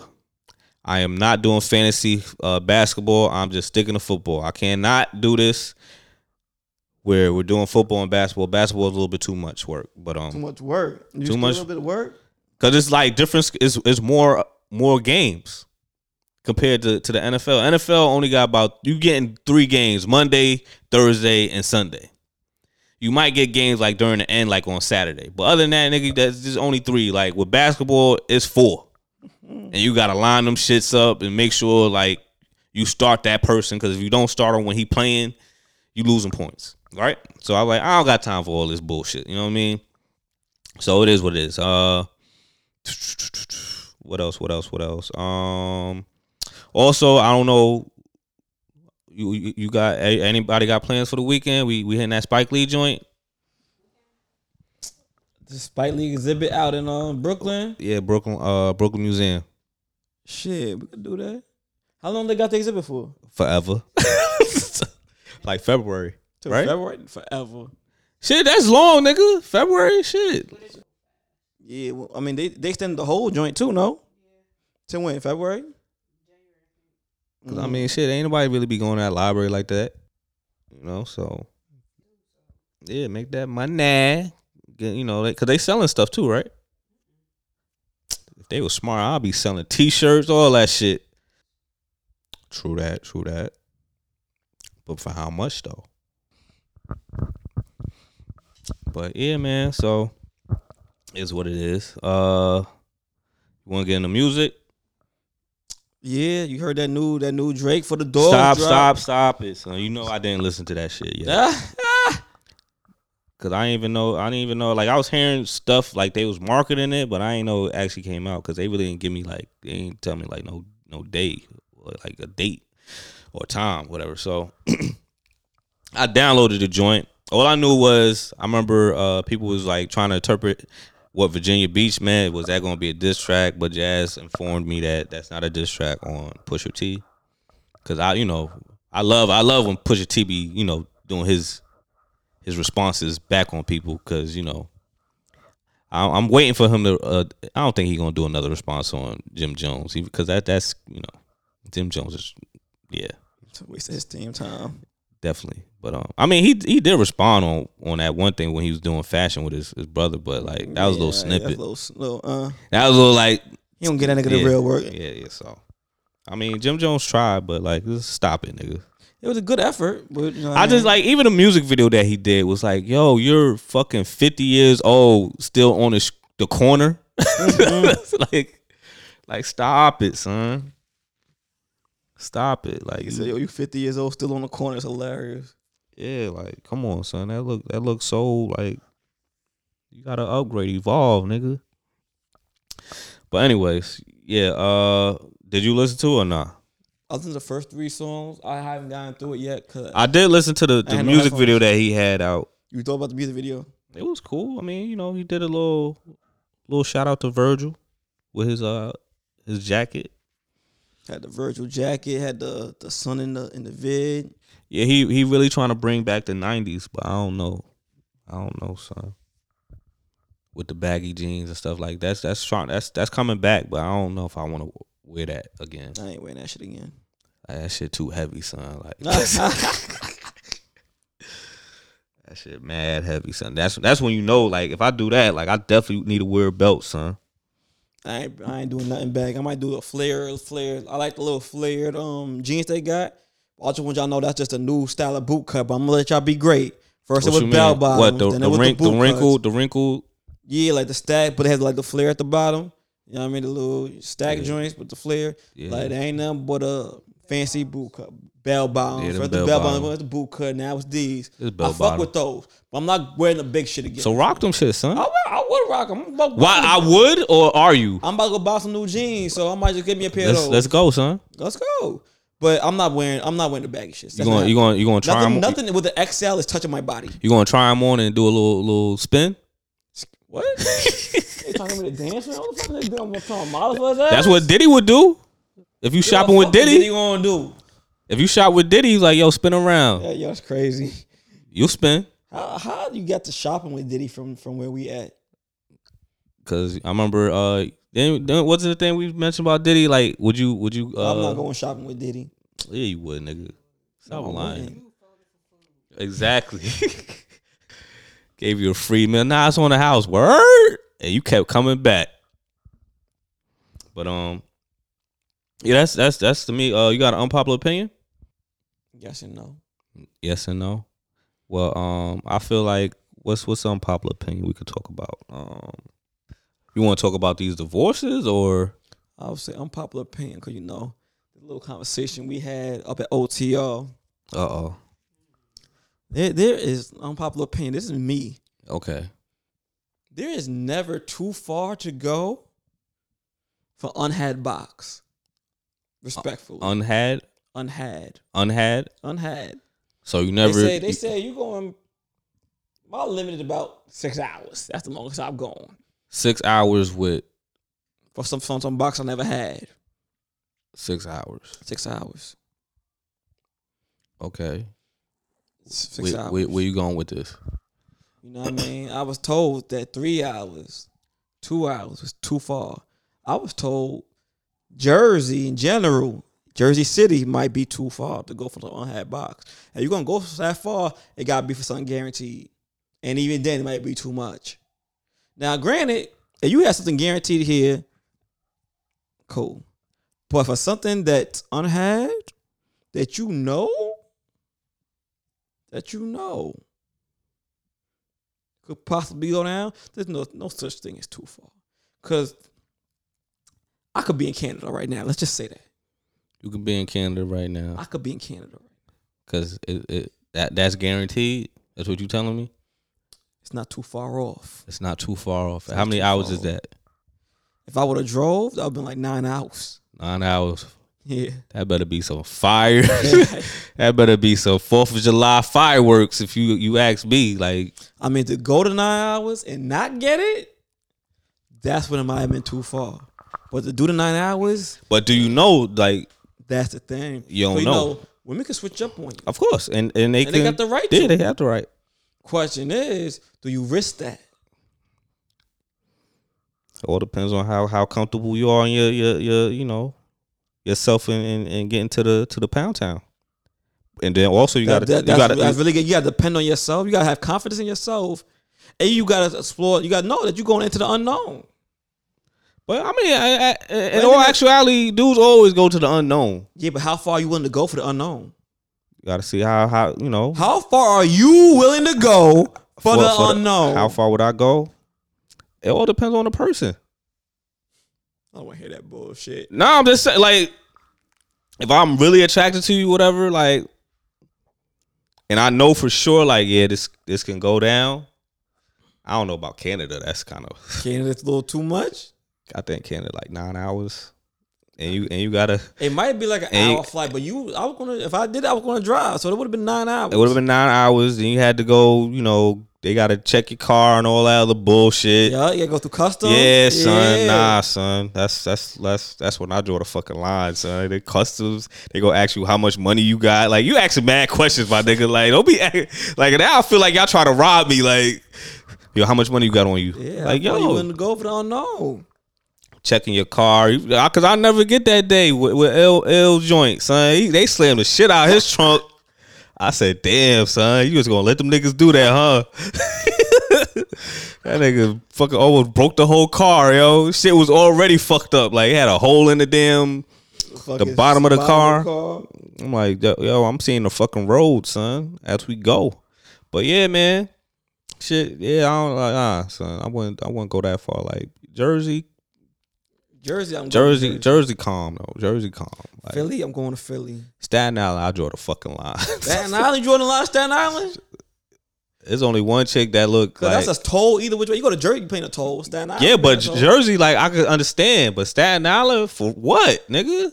I am not doing fantasy uh basketball. I'm just sticking to football. I cannot do this where we're doing football and basketball. Basketball is a little bit too much work. But um too much work. You too much a little bit of work. Cause it's like different. It's it's more more games compared to, to the NFL. NFL only got about you getting three games Monday, Thursday, and Sunday. You might get games like during the end, like on Saturday. But other than that, nigga, that's just only three. Like with basketball, it's four. And you gotta line them shits up and make sure like you start that person because if you don't start him when he playing, you losing points. Right? So I like I don't got time for all this bullshit. You know what I mean? So it is what it is. Uh <tsk> what else? What else? What else? Um, also, I don't know. You you got anybody got plans for the weekend? We we hitting that Spike Lee joint. The Spike Lee exhibit out in um Brooklyn. Yeah, Brooklyn uh Brooklyn Museum. Shit, we could do that. How long they got the exhibit for? Forever. <laughs> like February. Till Right? February forever. Shit, that's long, nigga. February, shit. Yeah, well, I mean they they extended the whole joint too, no? To when February? 'Cause, I mean, shit, ain't nobody really be going to that library like that. You know, so yeah, make that money. Get, you know, because they selling stuff too, right? If they was smart, I'd be selling T-shirts, all that shit. True that, true that. But for how much though? But yeah, man. So is what it is. Uh, you want to get into music? Yeah, you heard that new that new Drake for the dog. stop, drop? stop, stop it. son. you know I didn't listen to that shit yet. Ah, <laughs> Cause I didn't even know. I didn't even know. Like I was hearing stuff like they was marketing it, but I didn't know it actually came out because they really didn't give me like they didn't tell me like no no day or like a date or time whatever. So <clears throat> I downloaded the joint. All I knew was I remember uh, people was like trying to interpret what Virginia Beach meant. Was that going to be a diss track? But Jazz informed me that that's not a diss track on Pusha T. Cause I you know I love I love when Pusha T be you know doing his his responses back on people because you know I, I'm waiting for him to. Uh, I don't think he's gonna do another response on Jim Jones because that that's you know Jim Jones is yeah waste his team time. definitely. But um, I mean he he did respond on on that one thing when he was doing fashion with his, his brother, but like that was a little Yeah, snippet. That's a little, little uh, that was a little like he don't get that nigga yeah, the real work. Yeah, yeah. So I mean Jim Jones tried, but like just stop it, nigga. It was a good effort, but you know what I mean? just like even the music video that he did was like, yo, you're fucking 50 years old, still on the, sh- the corner. <laughs> It's like, like stop it, son. Stop it, like He said, "Yo, you 50 years old, still on the corner. It's hilarious." Yeah, like come on, son. That look that looks so like you gotta upgrade, evolve, nigga. But anyways, yeah. Uh, did you listen to it or not? I listened to the first three songs. I haven't gotten through it yet. Cause I did listen to the, the had no music video that he had out. you thought about the music video? it was cool. I mean, you know, he did a little little shout out to Virgil with his uh his jacket. Had the Virgil jacket. Had the the sun in the in the vid. Yeah, he he really trying to bring back the '90s, but I don't know, I don't know, son. With the baggy jeans and stuff like that's that's trying that's that's coming back, but I don't know if I want to wear that again. I ain't wearing that shit again. Like, that shit too heavy, son. Like <laughs> <laughs> that shit mad heavy, son. That's that's when you know, like if I do that, like I definitely need to wear a belt, son. I ain't, I ain't doing nothing back. I might do a flare, flare. I like the little flared um jeans they got. I just want y'all know that's just a new style of boot cut. But I'm gonna let y'all be great. First What it was bell bottoms, What the then the, it was wrink, the the, wrinkle cuts. the wrinkle Yeah, like the stack, but it has like the flare at the bottom. You know what I mean? The little stack Yeah. joints with the flare. Yeah. Like it ain't nothing but a fancy boot cut. Bell bottoms. Yeah, the bell bell bottoms. the boot cut. Now it's these. It's bell I fuck bottom. with those, but I'm not wearing the big shit again. So rock them shit, son. I, would- I would rock them. Why I would or are you? I'm about to go buy some new jeans, so I might just get me a pair Let's of those. let's go, son. Let's go. But I'm not wearing. I'm not wearing the baggy shit. You going you going you going to try nothing, them? nothing with the XL is touching my body. You going to try them on and do a little little spin? What? <laughs> they talking about the dance? man? What the fuck they doing? What talking models? That's what Diddy would do. If you shopping with What the Diddy, Diddy gonna do? if you shop with Diddy, he's like, yo, spin around. Yeah, yo, that's crazy. You spin. How how you got to shopping with Diddy from from where we at? Cause I remember uh then, then what's the thing we mentioned about Diddy? Like, would you would you uh I'm not going shopping with Diddy. Yeah, you would, nigga. Stop No, I lying. Exactly. <laughs> Gave you a free meal. Nah, it's on the house. Word. And you kept coming back. But um Yeah, that's that's that's to me. Uh you got an unpopular opinion? Yes and no. Yes and no. Well, um, I feel like what's what's an unpopular opinion we could talk about? Um you want to talk about these divorces or I would say unpopular opinion because you know the little conversation we had up at OTR. uh oh. There there is unpopular opinion. This is me. Okay. There is never too far to go for unhad box. Respectfully, Unhad? unhad, Unhad? unhad. So you never they say they say you going. My limited about six hours. That's the longest I've gone six hours with for some some, some box I never had. Six hours. Six hours. Okay. Six Where, hours. where, where you going with this? You know what I mean? I was told that three hours, two hours was too far. I was told Jersey in general, Jersey City might be too far to go for the unhat box. If you're gonna go that far, it gotta be for something guaranteed. And even then it might be too much. Now, granted, if you have something guaranteed here, cool. But for something that's unhad, that you know, that you know could possibly go down, there's no no such thing as too far. Cause I could be in Canada right now. Let's just say that. You could be in Canada right now. I could be in Canada right because it, it that that's guaranteed. That's what you telling me. It's not too far off. It's not too far off. It's How many hours is that? If I would have drove, that would have been like nine hours. Nine hours. Yeah. That better be some fire. <laughs> <laughs> that better be some Fourth of July fireworks. If you you ask me, like I mean, to go to nine hours and not get it, that's when it might have been too far. But to do the nine hours, But do you know, like, that's the thing. You don't So, know. Women can switch up on you. of course, and and they And they got the right Yeah, to. they have the right. Question is, do you risk that? It all depends on how how comfortable you are in your your, your you know yourself and, and, and getting to the to the pound town. And then also you got to you got to really good. You got to depend on yourself. You got to have confidence in yourself, and you got to explore. You got to know that you're going into the unknown. But I mean, I, I, in Wait all actuality, dudes always go to the unknown. Yeah, but how far are you willing to go for the unknown? You got to see how how you know How far are you willing to go for, the unknown? how far would I go? It all depends on the person. I don't want to hear that bullshit. No, I'm just saying, like, if I'm really attracted to you, whatever, like, and I know for sure, like, yeah, this this can go down. I don't know about Canada. That's kind of. Canada's a little too much. I think Canada like nine hours, and you and you gotta. It might be like an <laughs> hour flight, but you, I was gonna. If I did, I was gonna drive, so it would have been nine hours. It would have been nine hours, and you had to go. You know, they gotta check your car and all that other bullshit. Yeah, you gotta go through customs. Yeah, son. Yeah. Nah, son. That's that's that's that's when I draw the fucking line, son. The customs, they go ask you how much money you got. Like you asking mad questions, my nigga. Like don't be like now. I feel like y'all trying to rob me. Like yo, how much money you got on you? Yeah, like yo, you yo, willing to go for the unknown? Checking your car. Cause I never get that day with, with L L joint, son. He, they slammed the shit out his trunk. I said, damn, son, you just gonna let them niggas do that, huh? <laughs> that nigga fucking almost broke the whole car, yo. Shit was already fucked up. Like, it had a hole in the damn. the bottom of the bottom car. I'm like, yo, yo, I'm seeing the fucking road, son, as we go. But yeah, man, shit, yeah, I don't like, ah, son, I wouldn't, I wouldn't go that far. Like Jersey, Jersey, I'm going Jersey, to Jersey, calm though. Jersey, calm. Like, Philly, I'm going to Philly. Staten Island, I draw the fucking line. <laughs> Staten Island, you draw the line, Staten Island? There's only one chick that look like. that's a toll either which way. You go to Jersey, you paying a toll. Staten Island, yeah, but paying a toll. Jersey, like I could understand, but Staten Island for what, nigga?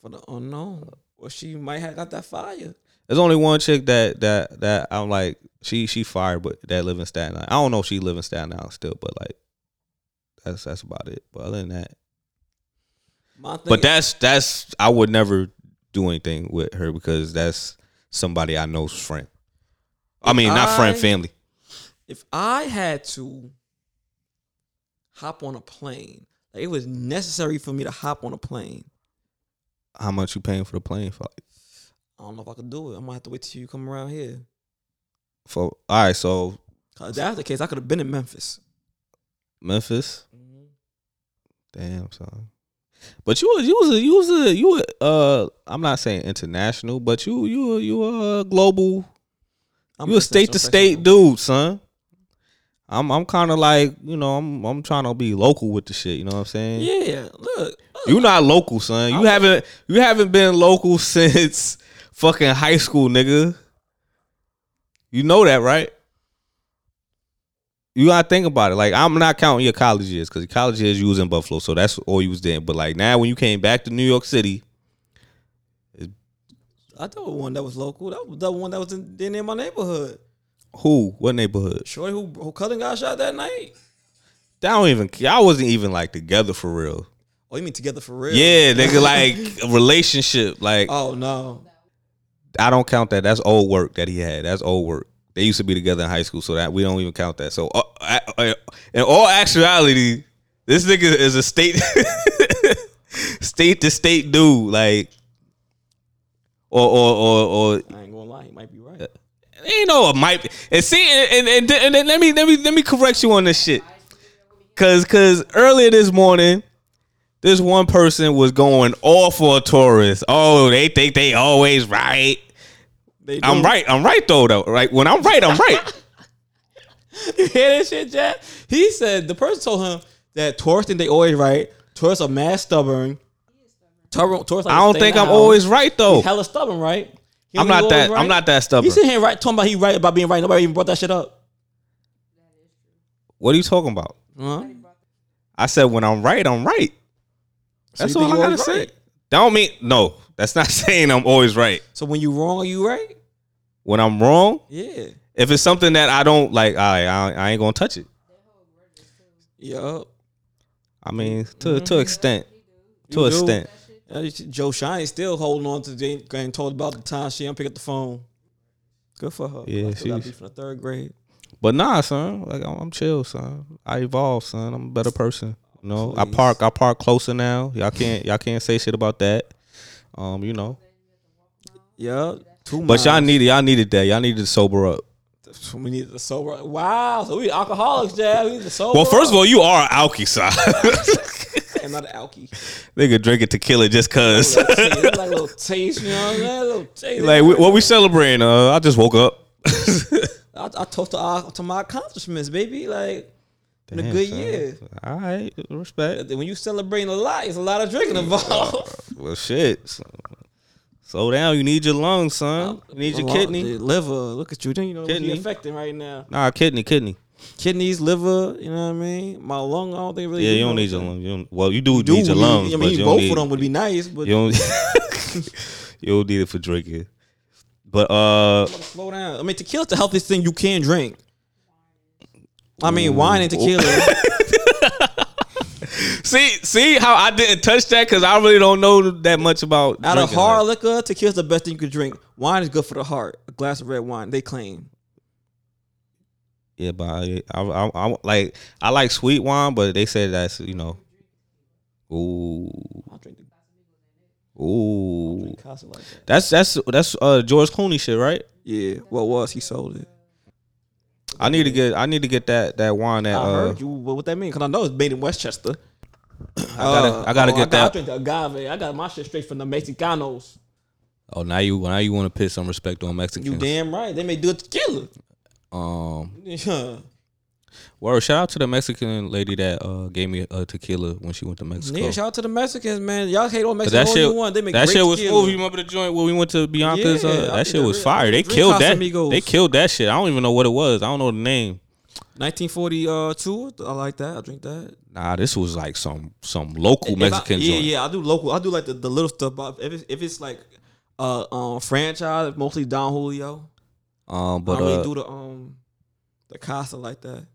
for the unknown. Well, she might have got that fire. There's only one chick that that that I'm like she she fired, but that live in Staten Island. I don't know if she live in Staten Island still, but like that's that's about it. But other than that, but that's that's I would never do anything with her because that's somebody I know's friend. I mean, not friend, family. if I had to hop on a plane, like it was necessary for me to hop on a plane. How much you paying for the plane flight? I don't know if I could do it. I'm gonna have to wait till you come around here. For all right, so 'Cause that's the case, I could have been in Memphis. Memphis. Mm-hmm. Damn, son. But you was you was a, you was a you were, uh I'm not saying international, but you you were- you were a global I'm you a state to state dude, son. I'm I'm kind of like you know I'm I'm trying to be local with the shit. You know what I'm saying? Yeah, look. you're not local, son. You I'm- haven't you haven't been local <laughs> since fucking high school, nigga. You know that, right? You gotta think about it. Like I'm not counting your college years because your college years you was in Buffalo, so that's all you was there. But like now, when you came back to New York City, I thought one that was local. That was the one that was in, in my neighborhood. who, what neighborhood? Shorty who who cousin got shot that night. That don't even. I wasn't even like together for real. Oh, you mean together for real? Yeah, <laughs> nigga, like a relationship. Like Oh no. I don't count that. That's old work that he had. That's old work. They used to be together in high school, so that we don't even count that. So, uh, I- I- in all actuality, this nigga is a state, <laughs> state to state dude. Like, or or or or I ain't gonna lie, he might be right. ain't no it might be. And see, and, and, and, then let me let me let me correct you on this shit. Cause cause earlier this morning, this one person was going all for a tourist. Oh, they think they always right. I'm right. I'm right though. Though right when I'm right, I'm right. <laughs> You hear that shit, Jack? He said the person told him that tourists think they always right. Tourists are mad stubborn. Tourists like I don't think I'm always right though. He hella stubborn, right? He I'm don't that. right? I'm not that stubborn. He sitting here right talking about he right about being right. Nobody even brought that shit up. What are you talking about? Huh? I said when I'm right, I'm right. That's you all I gotta always say. right? Don't mean no. That's not <laughs> saying I'm always right. So when you wrong, are you right? When I'm wrong, Yeah. if it's something that I don't like, I I, I ain't gonna touch it. Yup. I mean, to to extent, to You an do. extent. You see Joe Shine still holding on to Jane, getting told about the time she don't pick up the phone. Good for her. Yeah, I still got she's- beef from the third grade. But nah, son. Like I'm, I'm chill, son. I evolve, son. I'm a better person. You know, I park. I park closer now. Y'all can't. Y'all can't say shit about that. Um, you know. Yeah, two. But y'all needed. Y'all needed that. Y'all needed to sober up. We need to sober. Up. Wow, so we alcoholics, yeah. We need to sober. Well, first of all, you are an alky, son. I'm not an alky. Nigga drinking it just cause. Little taste, <laughs> it's like a little taste, you know what I'm saying? A little taste. like, we, what we celebrating? Uh, I just woke up. <laughs> I, I toast to, our, to my accomplishments, baby. Like, in a good son. year. All right, respect. When you celebrating a lot, it's a lot of drinking involved. Well, shit. So- Slow down. You need your lungs, son. You need your Lung- kidney. liver. Look at you. You know what Kidney. you're affecting right now. Nah, kidney, kidney. Kidneys, liver. You know what I mean? My lung. I don't think really. Yeah, you don't need your lungs. You don't, well, you do, You do need your you- lungs, I but mean, you don't both need, of them would be nice, but You don't. <laughs> you don't need it for drinking. But uh, slow down. I mean, tequila's the healthiest thing you can drink. I mean, wine and tequila. <laughs> see, see how I didn't touch that because I really don't know that much about. Out of hard like- liquor, tequila's the best thing you could drink. Wine is good for the heart. A glass of red wine, they claim. Yeah, but I, I, I, I like I like sweet wine, but they said that's you know. Ooh, I'll drink ooh. drink Casa like that. That's that's that's uh George Clooney shit, right? Yeah, what was he sold it? I need to get I need to get that that wine that I uh heard you. What, what that mean? Because I know it's made in Westchester. I gotta I gotta oh, get I got, that. I drink agave. I got my shit straight from the Mexicanos. Oh, now you now you want to put some respect on Mexicans. You damn right. They may do it tequila. Um, Yeah. <laughs> word shout out to the Mexican lady that uh gave me a tequila when she went to Mexico. Yeah, shout out to the Mexicans, man. Y'all hate on But Mexico that all shit, you want. They make that great shit was cool. You remember the joint where we went to Bianca's? Yeah, uh, that shit was real- fire. They killed that. Casamigos. They killed that shit. I don't even know what it was. I don't know the name. 1942. I like that. I drink that. Nah, this was like some some local If I- Mexican yeah, joint. yeah. I do local. I do like the, the little stuff. But if it's, if it's like uh um franchise, mostly Don Julio. Um, But I really uh, do the um the Casa like that.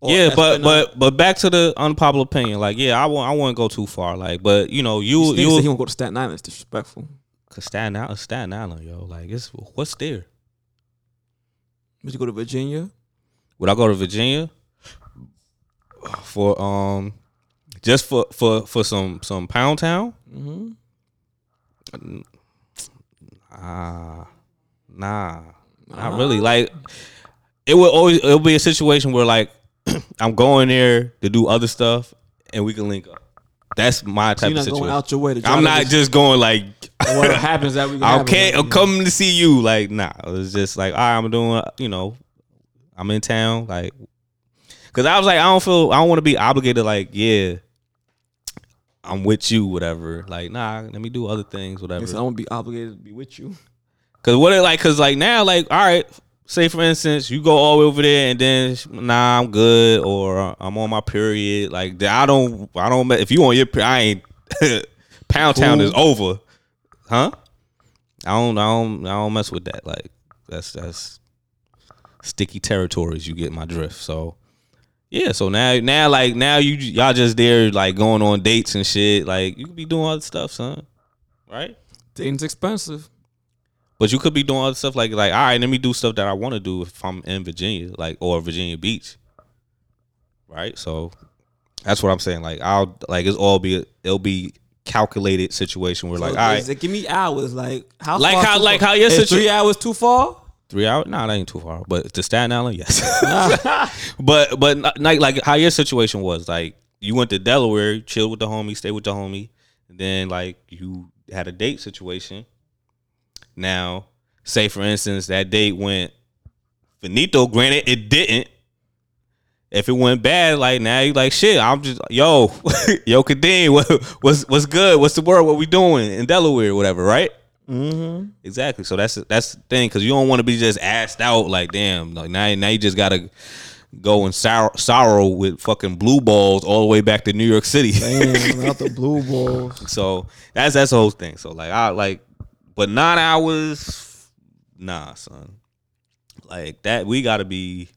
Or yeah, but but but back to the unpopular opinion. Like, yeah, I won't I won't go too far. Like, but you know, you This you he won't go to Staten Island. It's disrespectful. cause Staten Island, Staten Island, yo. Like, it's what's there? Would you go to Virginia? Would I go to Virginia for um just for for for some some Pound Town? Mm-hmm. Ah, nah, not really. Like it would always it'll be a situation where like <clears throat> I'm going there to do other stuff and we can link up. That's my type you're of situation. out your way to. I'm not just- just going like what happens that we. <laughs> I can't. I'm coming to see you. Like, nah. It's just like, all right, I'm doing. You know, I'm in town. Like, cause I was like, I don't feel. I don't want to be obligated. Like, yeah, I'm with you. Whatever. Like, nah. Let me do other things. Whatever. I won't be obligated to be with you. Cause what it like? Cause like now, like, all right. Say for instance, you go all the way over there, and then nah, I'm good, or I'm on my period. Like, I don't. I don't. If you on your, I ain't. <laughs> Pound Town is over, huh? I don't. I don't. I don't mess with that. Like, that's that's sticky territories. You get my drift. So, Yeah, so now now like now you y'all just there like going on dates and shit. Like you could be doing other stuff, son. Right? Dating's expensive. But you could be doing other stuff like like all right, let me do stuff that I want to do if I'm in Virginia, like or Virginia Beach. Right? So that's what I'm saying. Like I'll like it's all be it'll be calculated situation where like So all is right, give me hours. Like how Like how- like how your situation situ- three hours too far? Three hours. Nah, that ain't too far. But to Staten Island, yes. <laughs> but but like like how your situation was like you went to Delaware, chilled with the homie, stayed with the homie, then like you had a date situation. Now, say for instance that date went finito. Granted, it didn't. If it went bad, like now you like shit. I'm just yo, <laughs> yo, Kadeem, <laughs> what, what's what's good? What's the word? What we doing in Delaware, whatever, right? Mm-hmm. Exactly. So that's that's the thing because you don't want to be just asked out like damn. Like now now you just gotta go and sorrow, sorrow with fucking blue balls all the way back to New York City. Damn, <laughs> out the blue balls. so that's that's the whole thing. So like I like, but nine hours, nah, son. Like that we gotta be,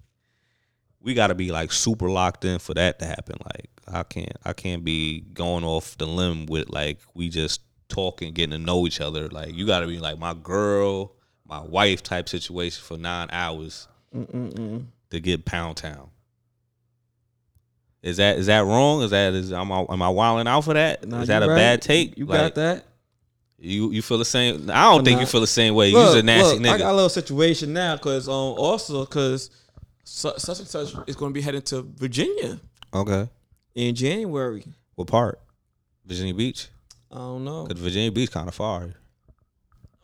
we gotta be like super locked in for that to happen. Like I can't I can't be going off the limb with like we just talking, getting to know each other. Like you gotta be like my girl, my wife type situation for nine hours to get Pound Town. Is that is that wrong? Is that is am I am I wilding out for that? Is Nah, that a right. bad take? You Like, got that? You you feel the same? I don't think Nah. you feel the same way. Look, You're a nasty look, I got a little situation now because um also because such, such and such is going to be heading to Virginia okay. in January. What part? Virginia Beach. I don't know. Cause Virginia Beach kind of far.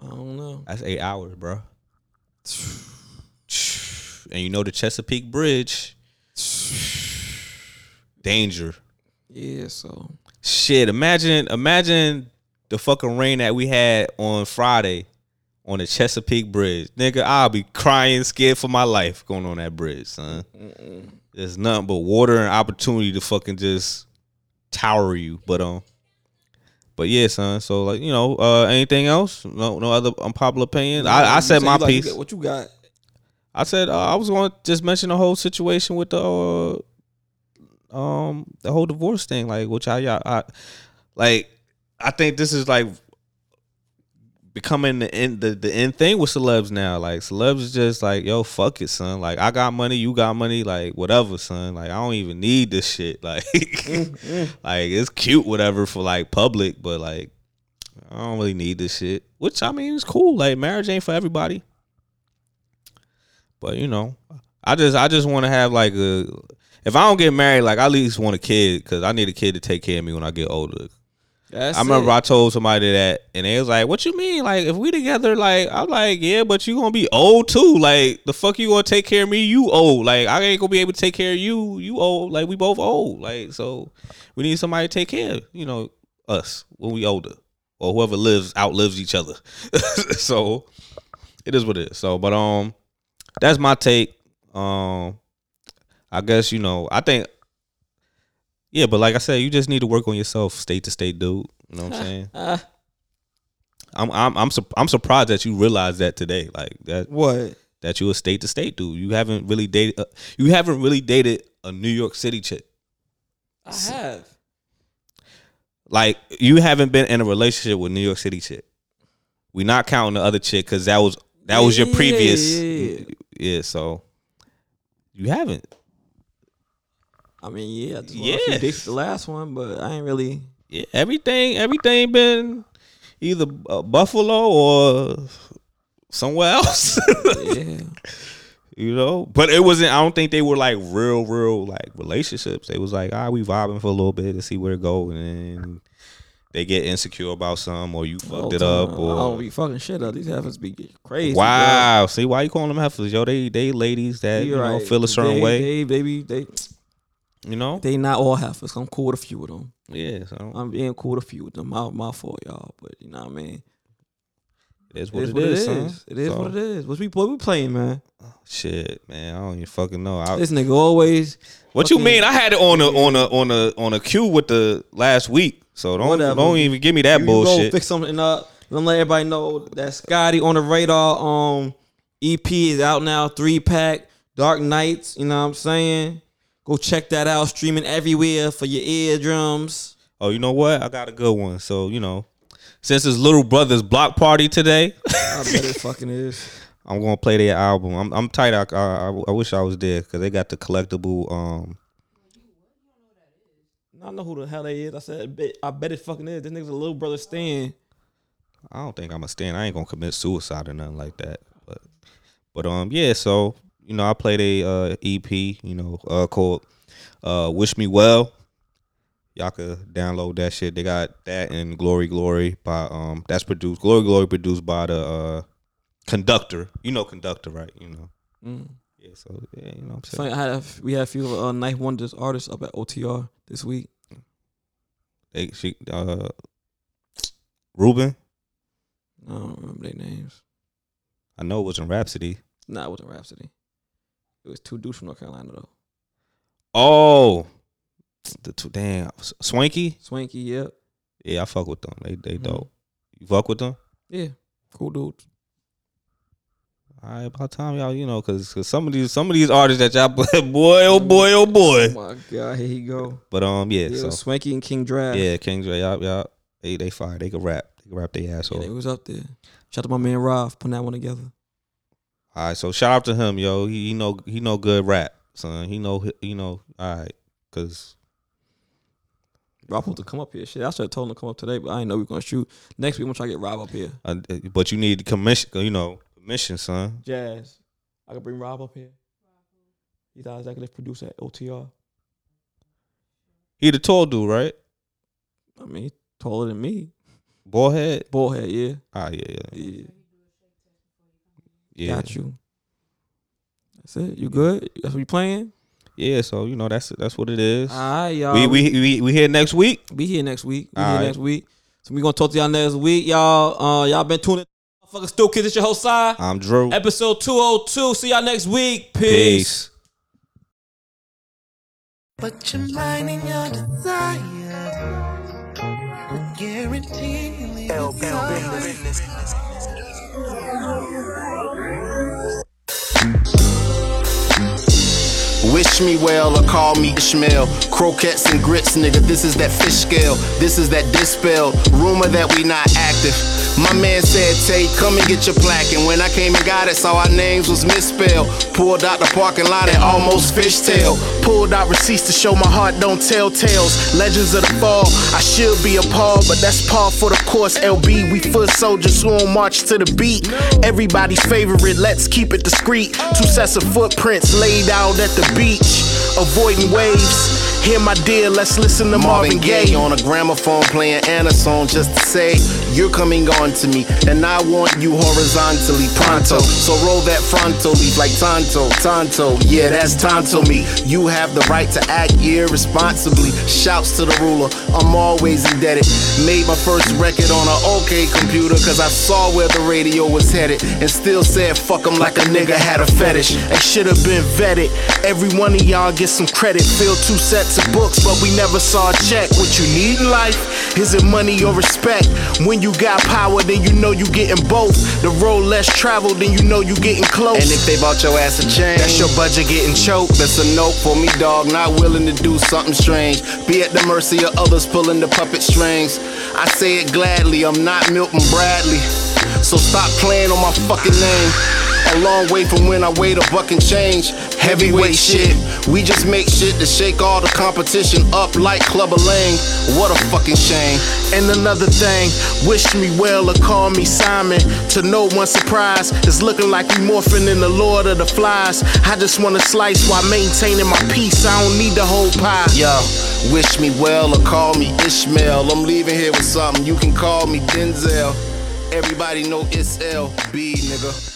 I don't know. That's eight hours, bro. And you know the Chesapeake Bridge. Danger. Yeah, so Shit. Imagine imagine the fucking rain that we had on Friday on the Chesapeake Bridge. Nigga, I'll be crying, scared for my life going on that bridge, son. There's nothing but water and opportunity to fucking just tower you. But um but yeah, son. So like, you know, uh anything else? No no other unpopular opinions? I, I said my like- piece. what you got? I said uh, I was going to just mention the whole situation with the uh, um the whole divorce thing, like which I, y'all I like. I think this is like becoming the end the, the end thing with celebs now. Like celebs is just like yo fuck it, son. Like I got money, you got money, like whatever, son. Like I don't even need this shit. <laughs> Like like it's cute, whatever for like public, but like I don't really need this shit. Which I mean it's cool. Like marriage ain't for everybody. But you know, I just I just want to have like a. If I don't get married, like I at least want a kid because I need a kid to take care of me when I get older. That's I remember it. I told somebody that, and they was like, "What you mean? Like if we together, like I'm like, yeah, but you gonna be old too. Like the fuck you gonna take care of me? You old. Like I ain't gonna be able to take care of you. You old. Like we both old. Like so, we need somebody to take care. of, You know, us when we older, or whoever lives outlives each other. <laughs> so it is what it is. So, but um, that's my take. Um, I guess you know. I think. Yeah, but like I said, you just need to work on yourself, state to state, dude. You know what I'm <laughs> saying? Ah, I'm I'm I'm sur- I'm surprised that you realized that today. Like that what? that you a state to state dude. You haven't really dated. Uh, you haven't really dated a New York City chick. I have. Like you haven't been in a relationship with New York City chick. We not counting the other chick because that was that was your previous. Yeah, previous. yeah, Yeah, so you haven't. I mean, yeah, I just yeah. a few Yes. the last one, but I ain't really. Yeah, everything everything been either uh, Buffalo or somewhere else. <laughs> Yeah, you know. But it wasn't. I don't think they were like real, real like relationships. They was like, ah, we vibing for a little bit to see where it go, and then they get insecure about some, or you fucked it up, or I don't be fucking shit up. These heifers be crazy. wow. See why you calling them heifers? Yo, they they ladies that bro. you You're know right. feel a certain they, way. They, they, be, they, you know. they not all heifers. I'm cool with a few of them. yeah. So I'm being cool with a few of them. My, my fault, y'all. But you know what I mean. it is It what is what it is. It is So, what it is. What's we what we playing, man? Shit, man. I don't even fucking know. I, This nigga always. What you mean? I had it on a on a on a on a queue with the last week. So don't Whatever. don't even give me that you bullshit. fix something up. Let let everybody know that Scotty on the radar. Um, EP is out now. Three pack. Dark Nights. You know what I'm saying? Go check that out. Streaming everywhere for your eardrums. Oh, you know what? I got a good one. So you know, since his Little Brother's block party today, I bet it fucking is. <laughs> I'm gonna play their album. I'm I'm tight. I I, I wish I was there because they got the collectible. Um, I don't know who the hell they is. I said, I bet, I bet it fucking is. This nigga's a little brother Stan. I don't think I'm a stand. I ain't gonna commit suicide or nothing like that. But but um yeah. So you know I played a uh, EP. You know uh, called uh, "Wish Me Well." Y'all could download that shit. They got that and "Glory Glory" by um that's produced. "Glory Glory" produced by the uh, conductor. You know conductor, right? You know. Mm. Yeah. So yeah, you know what I'm So saying. I had a, we had a few uh, Night Wonders artists up at OTR this week. They she uh Ruben. I don't remember their names. I know it was in Rapsody. Nah, it wasn't Rapsody. It was two dudes from North Carolina though. Oh, the two damn Swanky. Swanky, yep. Yeah, I fuck with them. They they Mhm. dope. You fuck with them? Yeah, cool dudes. All right, about time y'all, you know, cause, cause some of these some of these artists that y'all play, <laughs> boy, oh boy, oh boy. Oh boy. my god, here he go. But um, yeah, Yeah, so Swanky and King Draft. yeah, King Kings, y'all, y'all, they they fire. They can rap. They can rap their ass Yeah, off. they was up there. Shout out to my man Rob putting that one together. All right, so shout out to him, yo. He, he know he know good rap, son. He know you know. All right, cause Rob supposed to come up here. Shit, I should have told him to come up today, but I didn't know we were gonna shoot. Next week, I'm gonna try to get Rob up here. uh, but you need commission, you know, permission, son. Jazz. I could bring Rob up here. He's our executive producer at OTR. He the tall dude, right? I mean, taller than me. Ballhead. Ballhead, yeah. Ah, yeah, yeah, Yeah. Yeah. Got you. That's it. You good? That's what you playing? Yeah, so you know that's that's what it is. All right, y'all. we, we we we here next week. Be here next week. We All here right. next week. So we gonna talk to y'all next week, y'all. Uh, y'all been tuning. Motherfucking StoopKidz, it's your host, side. I'm Drew. Episode 202. See y'all next week. Peace. Peace. But your mind and your desire will guarantee you leave Wish me well or call me Ishmael. Croquettes and grits, nigga. This is that fish scale. This is that dispel. Rumor that we not active. My man said, Tay, come and get your plaque. And when I came and got it, saw our names was misspelled. Pulled out the parking lot and almost fishtail. Pulled out receipts to show my heart don't tell tales. Legends of the fall. I should be appalled, but that's par for the course. LB, we foot soldiers who on march to the beat. Everybody's favorite, let's keep it discreet. Two sets of footprints laid out at the beach, avoiding waves. Hear my dear, let's listen to Marvin Gaye on a gramophone playing Anna song just to say you're coming on to me, and I want you horizontally pronto. So roll that fronto leaf like Tonto, Tonto. Yeah, that's Tonto me. You have the right to act irresponsibly. Shouts to the ruler, I'm always indebted. Made my first record on an OK computer, cause I saw where the radio was headed, and still said fuck 'em like a nigga had a fetish. And should have been vetted. Every one of y'all get some credit. Feel two sets of books, but we never saw a check. What you need in life? Is it money or respect? When you got power, then you know you getting both. The road less traveled, then you know you getting close. And if they bought your ass a chain, that's your budget getting choked. That's a note for me, dog. Not willing to do something strange. Be at the mercy of others pulling the puppet strings. I say it gladly, I'm not Milton Bradley. So stop playing on my fucking name. A long way from when I weighed a buck and change. Heavyweight shit. We just make shit to shake all the competition up like Clubber Lang. What a fucking shame. And another thing, wish me well or call me Simon. To no one's surprise, it's looking like we morphing in the Lord of the Flies. I just wanna slice while maintaining my peace. I don't need the whole pie. Yo, wish me well or call me Ishmael. I'm leaving here with something. You can call me Denzel. Everybody know it's LB, nigga.